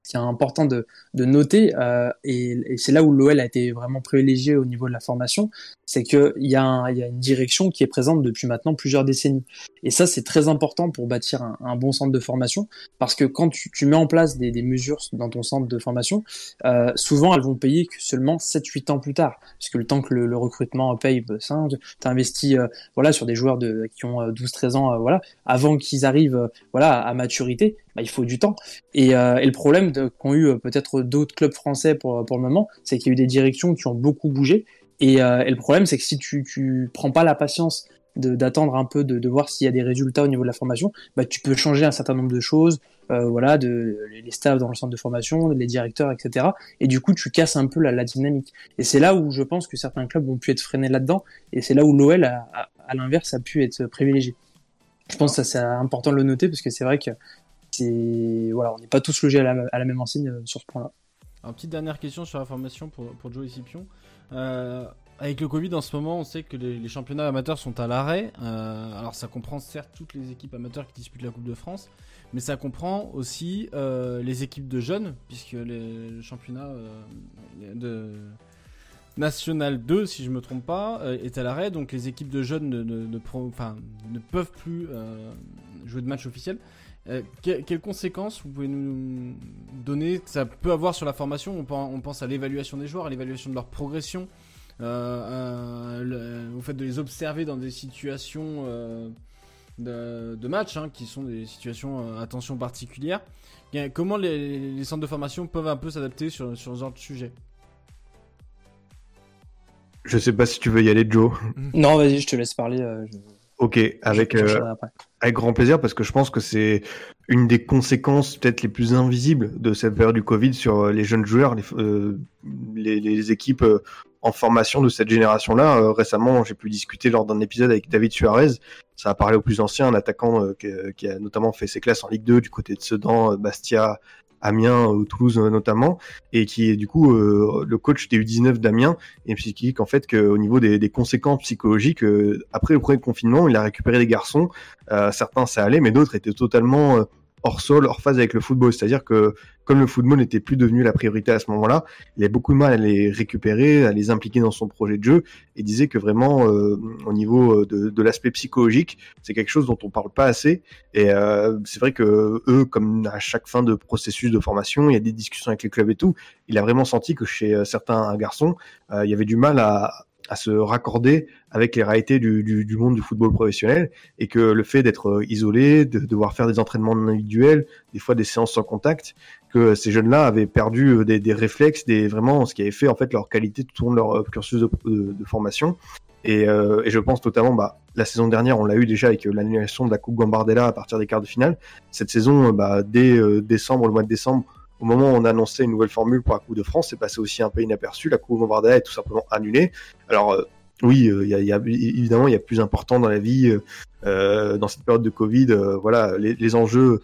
qui est important de, de noter, euh, et, et c'est là où l'OL a été vraiment privilégié au niveau de la formation, c'est qu'il y, a y a une direction qui est présente depuis maintenant plusieurs décennies. Et ça, c'est très important pour bâtir un, un, bon centre de formation, parce que quand tu, tu mets en place des, des, mesures dans ton centre de formation, euh, souvent elles vont payer que seulement 7-8 ans plus tard, puisque le temps que le, le recrutement paye, bah, ça, tu investi euh, voilà, sur des joueurs de, qui ont 12-13 euh, ans, euh, voilà, avant qu'ils arrivent voilà, à maturité, bah, il faut du temps. Et, et le problème qu'ont eu peut-être d'autres clubs français pour, pour le moment, c'est qu'il y a eu des directions qui ont beaucoup bougé. Et, et le problème, c'est que si tu, tu prends pas la patience d'attendre un peu, de, de voir s'il y a des résultats au niveau de la formation, bah, tu peux changer un certain nombre de choses, euh, voilà, de les staffs dans le centre de formation, les directeurs, etc. Et du coup, tu casses un peu la, la dynamique. Et c'est là où je pense que certains clubs ont pu être freinés là-dedans, et c'est là où l'OL, à, l'inverse, a pu être privilégié. Je pense que c'est important de le noter parce que c'est vrai que voilà, on n'est pas tous logés à la, même enseigne euh, sur ce point-là. Alors, petite dernière question sur la formation pour, pour Joe et Scipion. Euh, avec le Covid en ce moment, on sait que les, championnats amateurs sont à l'arrêt. Euh, alors ça comprend certes toutes les équipes amateurs qui disputent la Coupe de France, mais ça comprend aussi euh, les équipes de jeunes, puisque le championnat de National 2, si je me trompe pas, est à l'arrêt. Donc les équipes de jeunes ne, ne, ne peuvent plus jouer de match officiel. Euh, quelles conséquences vous pouvez nous donner que ça peut avoir sur la formation on, pense à l'évaluation des joueurs, à l'évaluation de leur progression, euh, au fait de les observer dans des situations euh, de, match, hein, qui sont des situations à tension particulière. Comment les, centres de formation peuvent un peu s'adapter sur, sur ce genre de sujet? Je sais pas si tu veux y aller, Joe. Non, vas-y, je te laisse parler. Ok, avec, euh, avec grand plaisir parce que je pense que c'est une des conséquences peut-être les plus invisibles de cette période du Covid sur euh, les jeunes joueurs, les, euh, les, les, équipes en formation de cette génération-là. récemment, j'ai pu discuter lors d'un épisode avec David Suarez. Ça a parlé au plus ancien, un attaquant qui, qui, a notamment fait ses classes en Ligue 2 du côté de Sedan, Bastia, Amiens ou Toulouse euh, notamment, et qui est du coup euh, le coach des U19 d'Amiens, et puis qui en fait qu'au niveau des, conséquences psychologiques, euh, après le premier confinement, il a récupéré des garçons, certains ça allait, mais d'autres étaient totalement hors sol, hors phase avec le football. C'est-à-dire que comme le football n'était plus devenu la priorité à ce moment-là, il a beaucoup de mal à les récupérer, à les impliquer dans son projet de jeu, et disait que vraiment, euh, au niveau euh, de, de l'aspect psychologique, c'est quelque chose dont on parle pas assez. Et euh, c'est vrai que eux, comme à chaque fin de processus de formation, il y a des discussions avec les clubs et tout. Il a vraiment senti que chez certains garçons, il y avait du mal à, à se raccorder avec les réalités du, du, monde du football professionnel et que le fait d'être euh, isolé, de devoir faire des entraînements individuels, des fois des séances sans contact, que ces jeunes-là avaient perdu euh, des, des, réflexes, des vraiment ce qui avait fait en fait leur qualité tout au long de leur euh, cursus de, formation. Et, et, je pense notamment, bah, la saison dernière, on l'a eu déjà avec l'annulation de la Coupe Gambardella à partir des quarts de finale. Cette saison, bah, dès décembre, le mois de décembre, au moment où on a annoncé une nouvelle formule pour la Coupe de France, c'est passé aussi un peu inaperçu. La Coupe Gambardella est tout simplement annulée. Alors euh, oui, euh, y, a, évidemment il y a plus important dans la vie euh, euh, dans cette période de Covid. voilà, les, les enjeux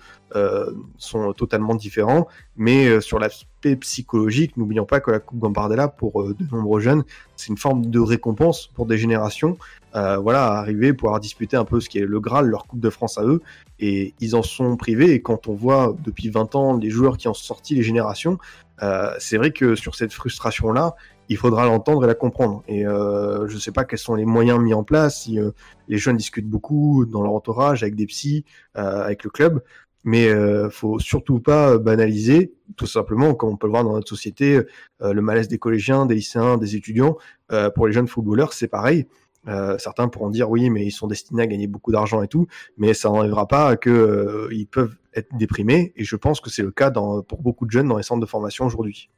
sont totalement différents, mais sur l'aspect psychologique, n'oublions pas que la Coupe Gambardella pour de nombreux jeunes, c'est une forme de récompense pour des générations. voilà, arriver pouvoir disputer un peu ce qui est le Graal, leur Coupe de France à eux, et ils en sont privés. Et quand on voit depuis 20 ans les joueurs qui ont sorti les générations, euh, c'est vrai que sur cette frustration-là, il faudra l'entendre et la comprendre. Et euh, je ne sais pas quels sont les moyens mis en place, euh, les jeunes discutent beaucoup dans leur entourage, avec des psys, euh, avec le club, mais euh, faut surtout pas banaliser, tout simplement, comme on peut le voir dans notre société, le malaise des collégiens, des lycéens, des étudiants. pour les jeunes footballeurs, c'est pareil. Certains pourront dire oui, mais ils sont destinés à gagner beaucoup d'argent et tout, mais ça n'enlèvera pas que euh, peuvent être déprimés. Et je pense que c'est le cas pour beaucoup de jeunes dans les centres de formation aujourd'hui.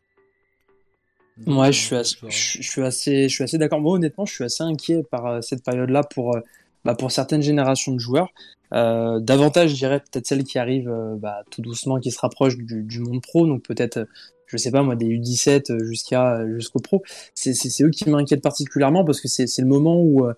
Ouais, je suis, assez, je, suis assez, je suis assez d'accord. Moi, honnêtement, je suis assez inquiet par euh, cette période-là pour, bah, pour certaines générations de joueurs. davantage, je dirais peut-être celles qui arrivent bah, tout doucement, qui se rapprochent du, du monde pro, donc peut-être je sais pas moi, des U17 jusqu'à jusqu'au pro. C'est eux qui m'inquiètent particulièrement parce que c'est le moment où euh,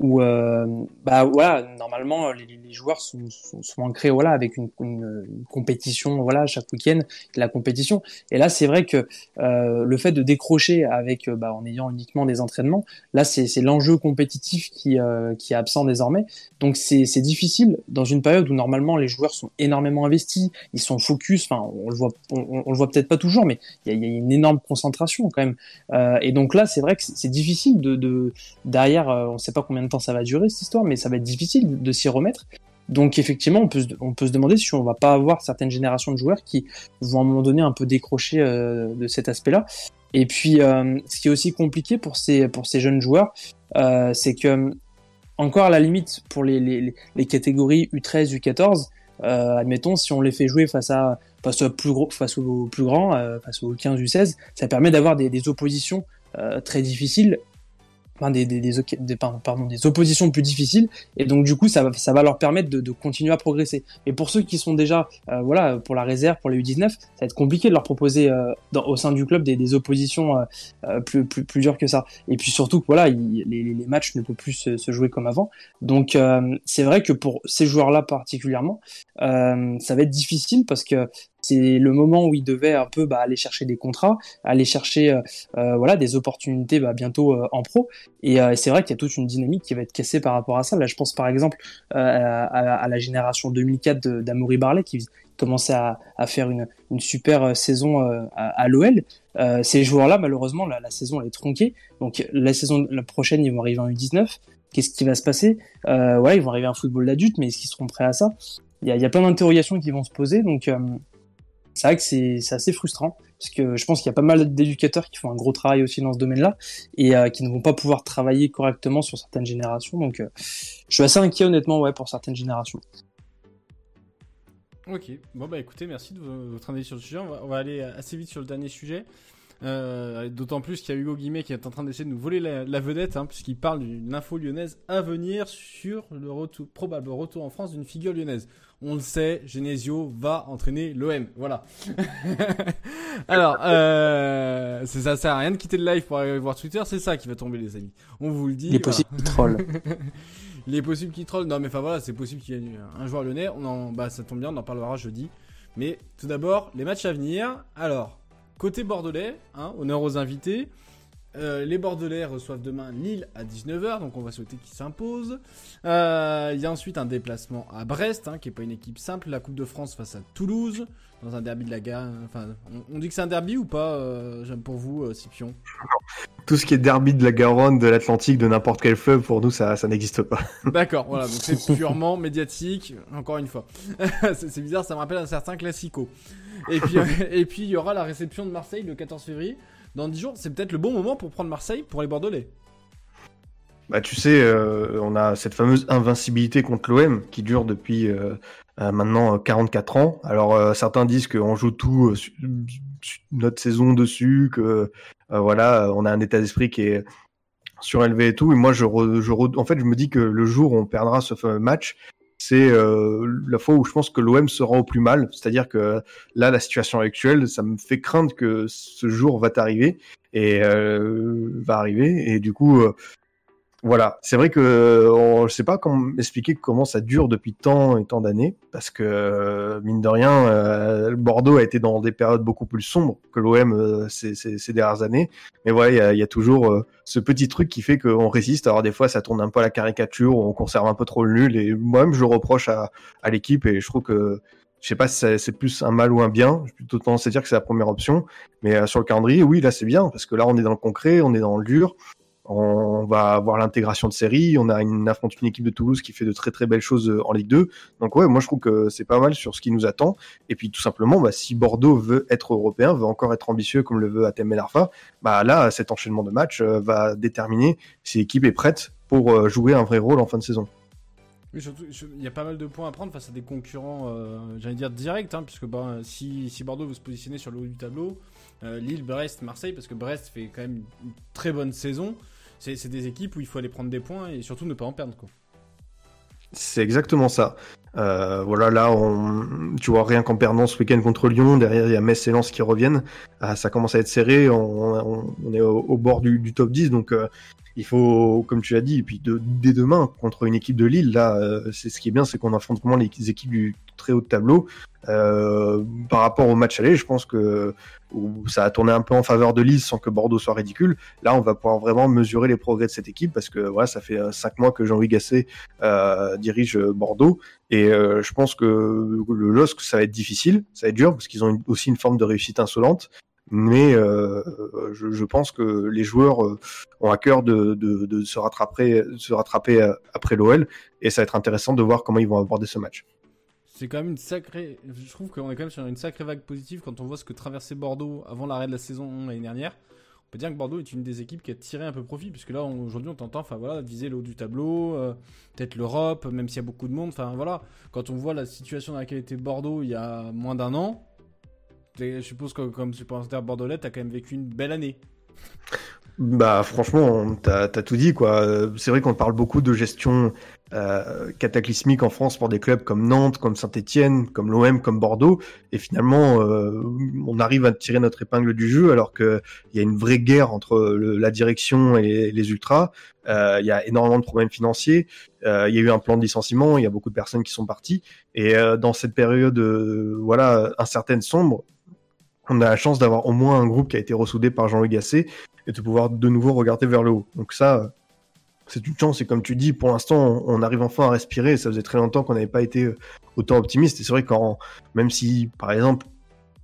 où euh, bah voilà normalement les, les joueurs sont, sont, sont, ancrés voilà avec une, une, compétition voilà chaque week-end la compétition. Et là c'est vrai que euh, le fait de décrocher avec euh, bah, en ayant uniquement des entraînements là c'est l'enjeu compétitif qui euh, qui est absent désormais. Donc c'est difficile dans une période où normalement les joueurs sont énormément investis ils sont focus enfin on le voit on, le voit peut-être pas toujours mais il y a, y a, une énorme concentration quand même. Euh, et donc là c'est vrai que c'est difficile de, de derrière on sait pas combien de temps ça va durer cette histoire, mais ça va être difficile de s'y remettre. Donc effectivement, on peut, se, on peut se demander si on va pas avoir certaines générations de joueurs qui vont à un moment donné un peu décrocher euh, de cet aspect-là. Et puis, euh, ce qui est aussi compliqué pour ces, pour ces jeunes joueurs, euh, c'est que, encore à la limite, pour les, les, les catégories U13, U14, admettons, si on les fait jouer face à face au plus gros, face aux plus grands, face aux 15 U16, ça permet d'avoir des oppositions très difficiles enfin, des, des, des, des, pardon, des oppositions plus difficiles et donc du coup ça va, ça va leur permettre de, de continuer à progresser. Et pour ceux qui sont déjà euh, voilà pour la réserve pour les U19, ça va être compliqué de leur proposer euh, au sein du club des, des oppositions euh, euh plus, plus plus dures que ça. Et puis surtout voilà les, les, matchs ne peuvent plus se, se, jouer comme avant. Donc euh, c'est vrai que pour ces joueurs-là particulièrement, ça va être difficile parce que c'est le moment où il devait un peu bah, aller chercher des contrats, aller chercher euh, euh voilà des opportunités bah, bientôt euh, en pro. Et c'est vrai qu'il y a toute une dynamique qui va être cassée par rapport à ça. Là, je pense par exemple à, à, la génération 2004 d'Amaury Barlet qui commençait à, à faire une, super saison à, à l'OL. ces joueurs-là, malheureusement, la, saison elle est tronquée. Donc la saison prochaine, ils vont arriver en U19. Qu'est-ce qui va se passer? Ouais, ils vont arriver en football d'adulte, mais est-ce qu'ils seront prêts à ça? Il y a plein d'interrogations qui vont se poser. Donc c'est vrai que c'est assez frustrant parce que je pense qu'il y a pas mal d'éducateurs qui font un gros travail aussi dans ce domaine-là et euh, qui ne vont pas pouvoir travailler correctement sur certaines générations. Donc, euh, je suis assez inquiet honnêtement, ouais, pour certaines générations. Ok, bon bah écoutez, merci de votre avis sur le sujet. On va, aller assez vite sur le dernier sujet. Euh, D'autant plus qu'il y a Hugo Guimet qui est en train d'essayer de nous voler la, vedette, hein, puisqu'il parle d'une info lyonnaise à venir sur le retour, probable retour en France d'une figure lyonnaise on le sait, Genesio va entraîner l'OM. Voilà. Alors, euh, c'est ça sert à rien de quitter le live pour aller voir Twitter, c'est ça qui va tomber, les amis. On vous le dit. Il est possible qu'il troll. Il est possible qu'il troll. Non, mais enfin voilà, c'est possible qu'il y ait un joueur lyonnais. On en, bah, ça tombe bien, on en parlera jeudi. Mais tout d'abord, les matchs à venir. Alors, côté bordelais, hein, honneur aux invités. Euh, les Bordelais reçoivent demain Lille à 19h, donc on va souhaiter qu'ils s'imposent. Euh, il y a ensuite un déplacement à Brest, hein, qui est pas une équipe simple. La Coupe de France face à Toulouse, dans un derby de la gare. Enfin, on, dit que c'est un derby ou pas euh, J'aime pour vous, Scipion? Tout ce qui est derby de la Garonne, de l'Atlantique, de n'importe quel fleuve, pour nous, ça, ça n'existe pas. D'accord, voilà, donc c'est purement médiatique, encore une fois. c'est bizarre, ça me rappelle un certain classico. Et puis, et puis il y aura la réception de Marseille le 14 février dans 10 jours, c'est peut-être le bon moment pour prendre Marseille pour les Bordelais. Bah, tu sais, euh, on a cette fameuse invincibilité contre l'OM qui dure depuis euh, euh, maintenant 44 ans. Alors certains disent qu'on joue tout notre saison dessus, que voilà, on a un état d'esprit qui est surélevé et tout. Et moi, je, je en fait, je me dis que le jour où on perdra ce fameux match, c'est euh, la fois où je pense que l'OM sera au plus mal. C'est-à-dire que là, la situation actuelle, ça me fait craindre que ce jour va arriver et euh, va arriver. Et du coup, euh, voilà, c'est vrai que on, je sais pas comment expliquer comment ça dure depuis tant et tant d'années, parce que euh, mine de rien, euh, Bordeaux a été dans des périodes beaucoup plus sombres que l'OM euh, ces, ces, ces, dernières années. Mais voilà, il y a, toujours ce petit truc qui fait qu'on résiste. Alors des fois, ça tourne un peu à la caricature, on conserve un peu trop le nul. Et moi-même, je le reproche à, à l'équipe et je trouve que je sais pas si c'est plus un mal ou un bien. J'ai plutôt tendance à dire que c'est la première option. Mais sur le calendrier, oui, là c'est bien parce que là on est dans le concret, on est dans le dur on va avoir l'intégration de série, on a une affronte une équipe de Toulouse qui fait de très très belles choses euh, en Ligue 2. Donc ouais, moi je trouve que c'est pas mal sur ce qui nous attend. Et puis tout simplement, bah, si Bordeaux veut être européen, veut encore être ambitieux comme le veut Atem El Arfa, bah là cet enchaînement de matchs euh, va déterminer si l'équipe est prête pour euh, jouer un vrai rôle en fin de saison. Il y a pas mal de points à prendre face à des concurrents, j'allais dire directs, hein, puisque si, si Bordeaux veut se positionner sur le haut du tableau, Lille, Brest, Marseille, parce que Brest fait quand même une très bonne saison c'est des équipes où il faut aller prendre des points et surtout ne pas en perdre. Quoi. C'est exactement ça. Euh, voilà, là, on, tu vois, rien qu'en perdant ce week-end contre Lyon, derrière il y a Metz et Lens qui reviennent. Ah, ça commence à être serré, on, est au, bord du, top 10, donc euh, il faut, comme tu as dit, et puis de, dès demain contre une équipe de Lille, là, euh, c'est ce qui est bien, c'est qu'on affronte vraiment les équipes du très haut de tableau. Euh, par rapport au match aller, je pense que ça a tourné un peu en faveur de Lille sans que Bordeaux soit ridicule. Là, on va pouvoir vraiment mesurer les progrès de cette équipe parce que voilà, ça fait cinq mois que Jean-Louis Gasset dirige Bordeaux et euh, je pense que le LOSC ça va être difficile, ça va être dur parce qu'ils ont aussi une forme de réussite insolente. Mais euh, je, pense que les joueurs ont à cœur de se rattraper, de se rattraper après l'OL et ça va être intéressant de voir comment ils vont aborder ce match c'est quand même une sacrée. Je trouve qu'on est quand même sur une sacrée vague positive quand on voit ce que traversait Bordeaux avant l'arrêt de la saison l'année dernière. On peut dire que Bordeaux est une des équipes qui a tiré un peu profit, puisque là aujourd'hui on t'entend, voilà, viser le haut du tableau, euh, peut-être l'Europe, même s'il y a beaucoup de monde. Enfin voilà, quand on voit la situation dans laquelle était Bordeaux il y a moins d'un an, je suppose que comme supporter bordelais, t'as quand même vécu une belle année. Bah franchement, t'as as tout dit quoi. C'est vrai qu'on parle beaucoup de gestion euh, cataclysmique en France pour des clubs comme Nantes, comme Saint-Étienne, comme l'OM, comme Bordeaux, et finalement euh, on arrive à tirer notre épingle du jeu alors que il y a une vraie guerre entre la direction et les ultras. Euh, il y a énormément de problèmes financiers. Euh, il y a eu un plan de licenciement. Il y a beaucoup de personnes qui sont parties. Et euh, dans cette période, voilà, incertaine, sombre, on a la chance d'avoir au moins un groupe qui a été ressoudé par Jean-Luc Gasset et de pouvoir de nouveau regarder vers le haut. Donc ça, c'est une chance. Et comme tu dis, pour l'instant, on arrive enfin à respirer. Ça faisait très longtemps qu'on n'avait pas été autant optimiste. Et c'est vrai quand, même si, par exemple,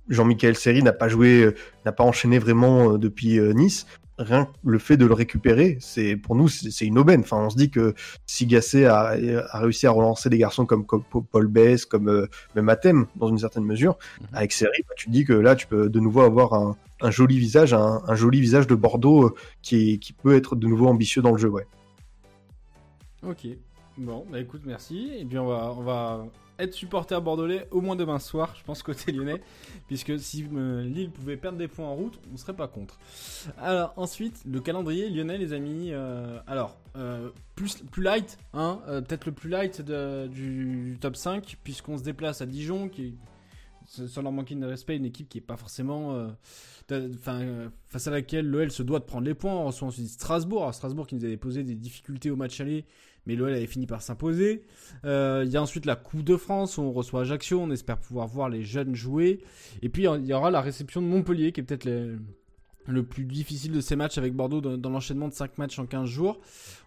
Jean-Michel Seri n'a pas joué, n'a pas enchaîné vraiment depuis Nice, rien le fait de le récupérer, c'est pour nous c'est une aubaine. Enfin, on se dit que si Gasset a, a, réussi à relancer des garçons comme, Paul Bess, comme euh, même Athème dans une certaine mesure, mhm. avec Seri, bah, tu te dis que là tu peux de nouveau avoir un, un joli visage, un, un, joli visage de Bordeaux euh, qui, qui peut être de nouveau ambitieux dans le jeu, ouais. Ok, bon, bah écoute, merci. Et bien on va, on va être supporter bordelais au moins demain soir, je pense côté lyonnais, puisque si euh, Lille pouvait perdre des points en route, on serait pas contre. Alors ensuite, le calendrier lyonnais, les amis. Euh, alors euh, plus plus light, hein, peut-être le plus light du, top 5, puisqu'on se déplace à Dijon, qui sans leur manquer de respect, une équipe qui est pas forcément, enfin face à laquelle l'OL se doit de prendre les points. On reçoit ensuite Strasbourg, Strasbourg qui nous avait posé des difficultés au match aller mais l'OL avait fini par s'imposer. Euh, il y a ensuite la Coupe de France où on reçoit Ajaccio, on espère pouvoir voir les jeunes jouer. Et puis il y aura la réception de Montpellier qui est peut-être le plus difficile de ces matchs avec Bordeaux dans, l'enchaînement de 5 matchs en 15 jours.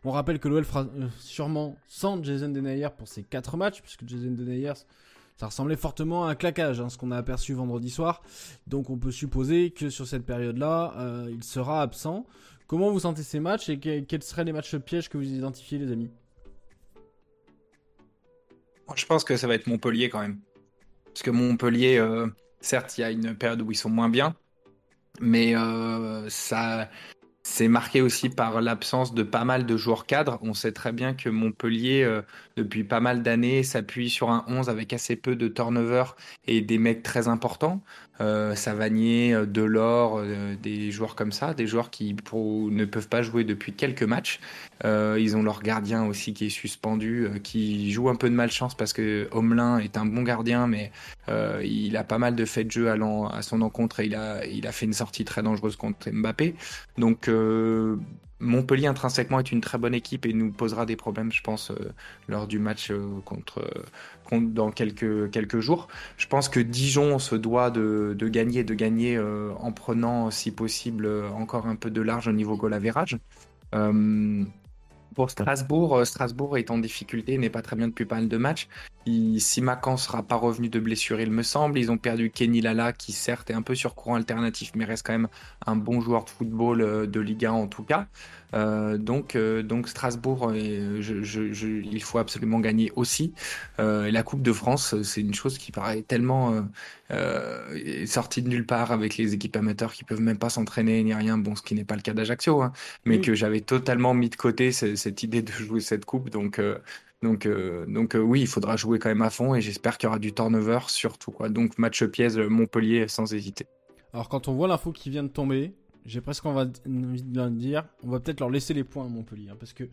On rappelle que l'OL fera euh, sûrement sans Jason Denayer pour ces 4 matchs, puisque Jason Denayer, ça ressemblait fortement à un claquage, hein, ce qu'on a aperçu vendredi soir. Donc on peut supposer que sur cette période-là, euh, il sera absent. Comment vous sentez ces matchs et quels seraient les matchs pièges que vous identifiez les amis? Je pense que ça va être Montpellier quand même. Parce que Montpellier, euh, certes, il y a une période où ils sont moins bien, mais euh, ça, c'est marqué aussi par l'absence de pas mal de joueurs cadres. On sait très bien que Montpellier, euh, depuis pas mal d'années, s'appuie sur un 11 avec assez peu de turnover et des mecs très importants. Euh, Savanier, euh, Delors, euh, des joueurs comme ça, des joueurs qui ne peuvent pas jouer depuis quelques matchs. ils ont leur gardien aussi qui est suspendu, qui joue un peu de malchance parce que Homelin est un bon gardien, mais il a pas mal de faits de jeu à son encontre et il a, il a fait une sortie très dangereuse contre Mbappé. Donc Montpellier intrinsèquement est une très bonne équipe et nous posera des problèmes, je pense, euh, lors du match euh, contre, euh, contre, dans quelques, quelques jours. Je pense que Dijon se doit de, de gagner, de gagner en prenant, si possible, encore un peu de large au niveau goal average. Pour Strasbourg, Strasbourg est en difficulté, n'est pas très bien depuis pas mal de matchs. Si Macan sera pas revenu de blessure, il me semble. Ils ont perdu Kenny Lala, qui certes est un peu sur courant alternatif, mais reste quand même un bon joueur de football euh, de Liga en tout cas. Euh, donc, euh, donc Strasbourg, il faut absolument gagner aussi. la Coupe de France, c'est une chose qui paraît tellement sortie de nulle part avec les équipes amateurs qui peuvent même pas s'entraîner ni rien. Bon, ce qui n'est pas le cas d'Ajaccio, hein, mais que j'avais totalement mis de côté cette idée de jouer cette coupe. Donc, donc, euh, donc euh, oui, il faudra jouer quand même à fond et j'espère qu'il y aura du turnover surtout. Quoi. Donc match pièce euh, Montpellier sans hésiter. Alors quand on voit l'info qui vient de tomber, j'ai presque envie de dire, on va peut-être leur laisser les points à Montpellier. Hein, parce que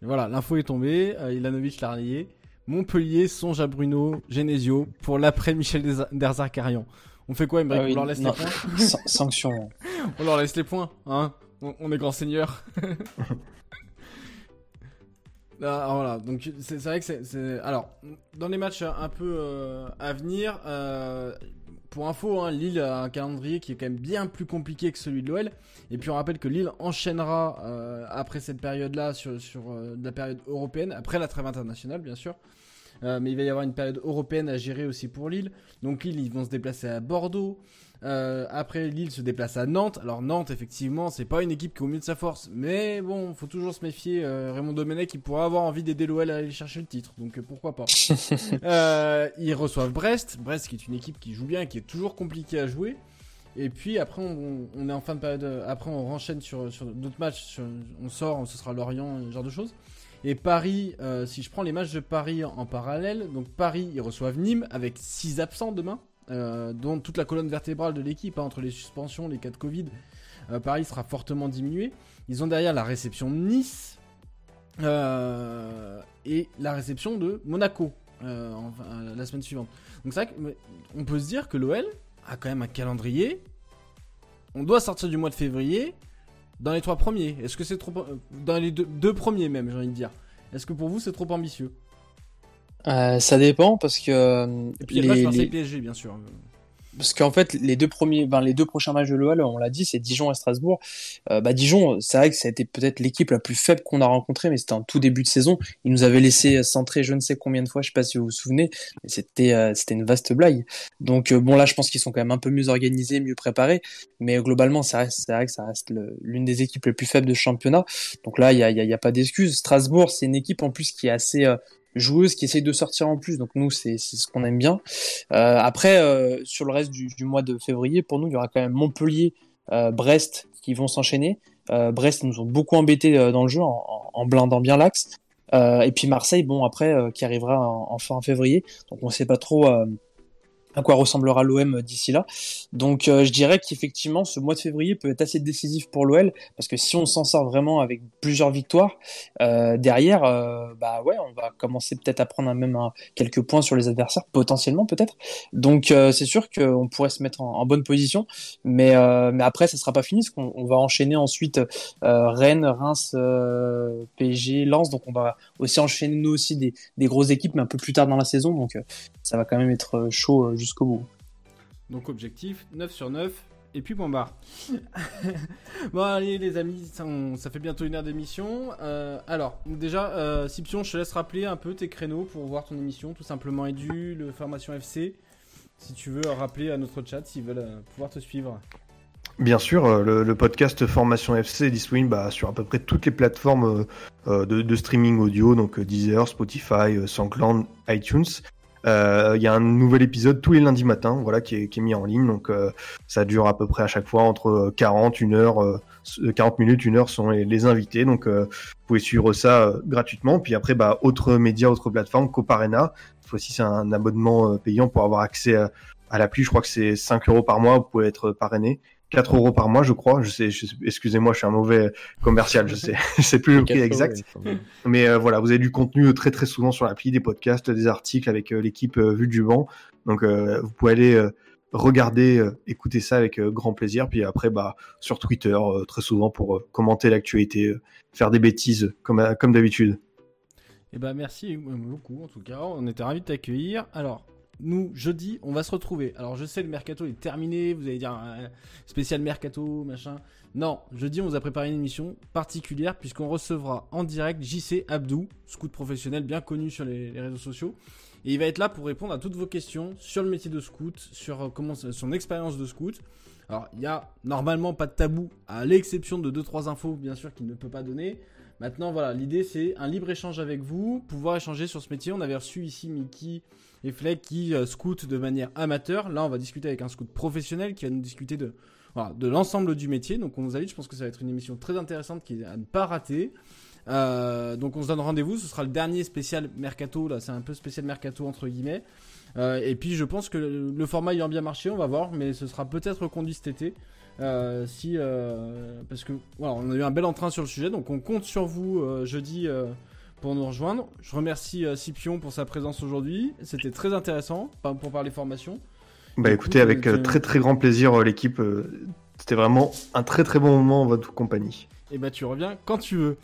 voilà, l'info est tombée, Ilanovic l'a relayé. Montpellier songe à Bruno Genesio pour l'après Michel Derzakarian. On fait quoi, Emmerich ah On leur laisse les points? Sanction. on leur laisse les points, hein? On est grand seigneur. Ah, voilà, donc c'est vrai que c'est. Alors, dans les matchs un peu euh, à venir, euh, pour info, hein, Lille a un calendrier qui est quand même bien plus compliqué que celui de l'OL. Et puis on rappelle que Lille enchaînera euh, après cette période-là sur, sur la période européenne, après la trêve internationale bien sûr. mais il va y avoir une période européenne à gérer aussi pour Lille. Donc Lille, ils vont se déplacer à Bordeaux. Euh, après, Lille se déplace à Nantes. Alors Nantes, effectivement, c'est pas une équipe qui est au mieux de sa force, mais bon, faut toujours se méfier. Euh, Raymond Domenech, il pourrait avoir envie d'aider l'OL à aller chercher le titre, donc euh, pourquoi pas. ils reçoivent Brest, Brest qui est une équipe qui joue bien, qui est toujours compliquée à jouer. Et puis après, on, est en fin de période. Après, on renchaîne sur, sur d'autres matchs. on sort, ce sera Lorient, ce genre de choses. Et Paris, si je prends les matchs de Paris en, en parallèle, donc Paris, ils reçoivent Nîmes avec 6 absents demain. Euh, dont toute la colonne vertébrale de l'équipe, hein, entre les suspensions, les cas de Covid, Euh, Paris sera fortement diminué. Ils ont derrière la réception de Nice euh, et la réception de Monaco la semaine suivante. Donc c'est vrai qu'on peut se dire que l'OL a quand même un calendrier. On doit sortir du mois de février dans les trois premiers. Est-ce que c'est trop... Dans les deux premiers même, j'ai envie de dire. Est-ce que pour vous c'est trop ambitieux? Euh, ça dépend parce que euh, Et puis il y a le match les- Marseille les- PSG bien sûr. parce qu'en fait les deux premiers, ben, les deux prochains matchs de l'OL, on l'a dit, c'est Dijon et Strasbourg. Euh, bah Dijon, c'est vrai que ça a été peut-être l'équipe la plus faible qu'on a rencontrée, mais c'était en tout début de saison. Ils nous avaient laissé centrer je ne sais combien de fois, je sais pas si vous vous souvenez, mais c'était euh, c'était une vaste blague. Donc euh, bon là, je pense qu'ils sont quand même un peu mieux organisés, mieux préparés, mais euh, globalement, c'est vrai que ça reste l'une des équipes les plus faibles de ce championnat. Donc là, il y a, y a pas d'excuse. Strasbourg, c'est une équipe en plus qui est assez joueuse, qui essaye de sortir en plus. Donc nous, c'est ce qu'on aime bien. Euh, après, euh, sur le reste du, du mois de février, pour nous, il y aura quand même Montpellier, euh, Brest qui vont s'enchaîner. Euh, Brest nous ont beaucoup embêtés euh, dans le jeu en, en- blindant bien l'axe. Euh, et puis Marseille, bon après, qui arrivera en, en fin février. Donc on sait pas trop à quoi ressemblera l'OM d'ici là. Donc euh, je dirais qu'effectivement, ce mois de février peut être assez décisif pour l'OL parce que si on s'en sort vraiment avec plusieurs victoires euh, derrière, euh, bah ouais, on va commencer peut-être à prendre même quelques points sur les adversaires potentiellement peut-être. Donc c'est sûr qu'on pourrait se mettre en, bonne position, mais mais après ça sera pas fini parce qu'on on va enchaîner ensuite Rennes, Reims, PSG, Lens. Donc on va aussi enchaîner nous aussi des, des grosses équipes, mais un peu plus tard dans la saison. Donc ça va quand même être chaud jusqu'au bout. Donc objectif 9 sur 9 et puis point barre. bon allez les amis, ça, on- ça fait bientôt une heure d'émission. Euh, alors déjà, euh, je te laisse rappeler un peu tes créneaux pour voir ton émission, tout simplement Edu, le Formation FC. Si tu veux rappeler à notre chat s'ils veulent euh, pouvoir te suivre. Bien sûr, euh, le, le podcast Formation FC est disponible bah, sur à peu près toutes les plateformes euh, de, de streaming audio, donc Deezer, Spotify, SoundCloud, iTunes. Euh, Il y a un nouvel épisode tous les lundis matins, voilà, qui est, mis en ligne, donc euh, ça dure à peu près à chaque fois entre euh, 40, une heure, euh, 40 minutes, une heure sont les, les invités, donc euh, vous pouvez suivre ça euh, gratuitement. Puis après, bah, autres médias, autres plateformes, Coparena. Cette fois-ci, c'est un abonnement euh, payant pour avoir accès à, à l'appli. Je crois que c'est 5 euros par mois. Vous pouvez être parrainé. 4 euros par mois, je crois. Je sais, je sais- excusez-moi, je suis un mauvais commercial. Je sais, je sais plus le prix 4 euros, exact. Mais euh, voilà, vous avez du contenu euh, très très souvent sur l'appli, des podcasts, des articles avec euh, l'équipe euh, Vue du Vent. Donc euh, vous pouvez aller euh, regarder, euh, écouter ça avec euh, grand plaisir. Puis après, bah sur Twitter, euh, très souvent pour euh, commenter l'actualité, euh, faire des bêtises comme euh, comme d'habitude. Et bah merci beaucoup en tout cas, on était ravis de t'accueillir. Alors, nous, jeudi, on va se retrouver. Alors je sais, le mercato est terminé, vous allez dire euh, spécial mercato, machin. Non, jeudi, on vous a préparé une émission particulière puisqu'on recevra en direct JC Abdou, scout professionnel bien connu sur les, réseaux sociaux. Et il va être là pour répondre à toutes vos questions sur le métier de scout, sur euh, comment son expérience de scout. Alors, il y a normalement pas de tabou, à l'exception de 2-3 infos, bien sûr, qu'il ne peut pas donner. Maintenant, voilà, l'idée c'est un libre échange avec vous, pouvoir échanger sur ce métier. On avait reçu ici Mickey et Fleck qui euh, de manière amateur. Là, on va discuter avec un scout professionnel qui va nous discuter de, l'ensemble du métier. Donc, on vous invite, je pense que ça va être une émission très intéressante qui est à ne pas rater. Euh, donc, on se donne rendez-vous. Ce sera le dernier spécial mercato. Là, c'est un peu spécial mercato entre guillemets. Euh, et puis, je pense que le, le format ayant bien marché, on va voir, mais ce sera peut-être reconduit cet été. Euh, si parce que voilà, on a eu un bel entrain sur le sujet, donc on compte sur vous jeudi pour nous rejoindre. Je remercie euh, Scipion pour sa présence aujourd'hui. C'était très intéressant pour parler formation. Bah Écoute, écoutez, avec euh, euh, très très grand plaisir euh, l'équipe. euh, C'était vraiment un très très bon moment en votre compagnie. Et bah tu reviens quand tu veux.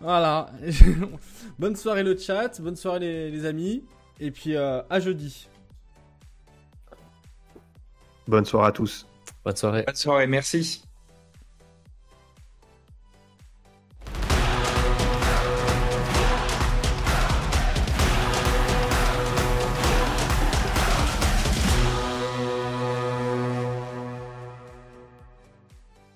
Voilà. bonne soirée le chat, bonne soirée les, les amis, et puis euh, à jeudi. Bonne soirée à tous. Bonne soirée. Bonne soirée, merci.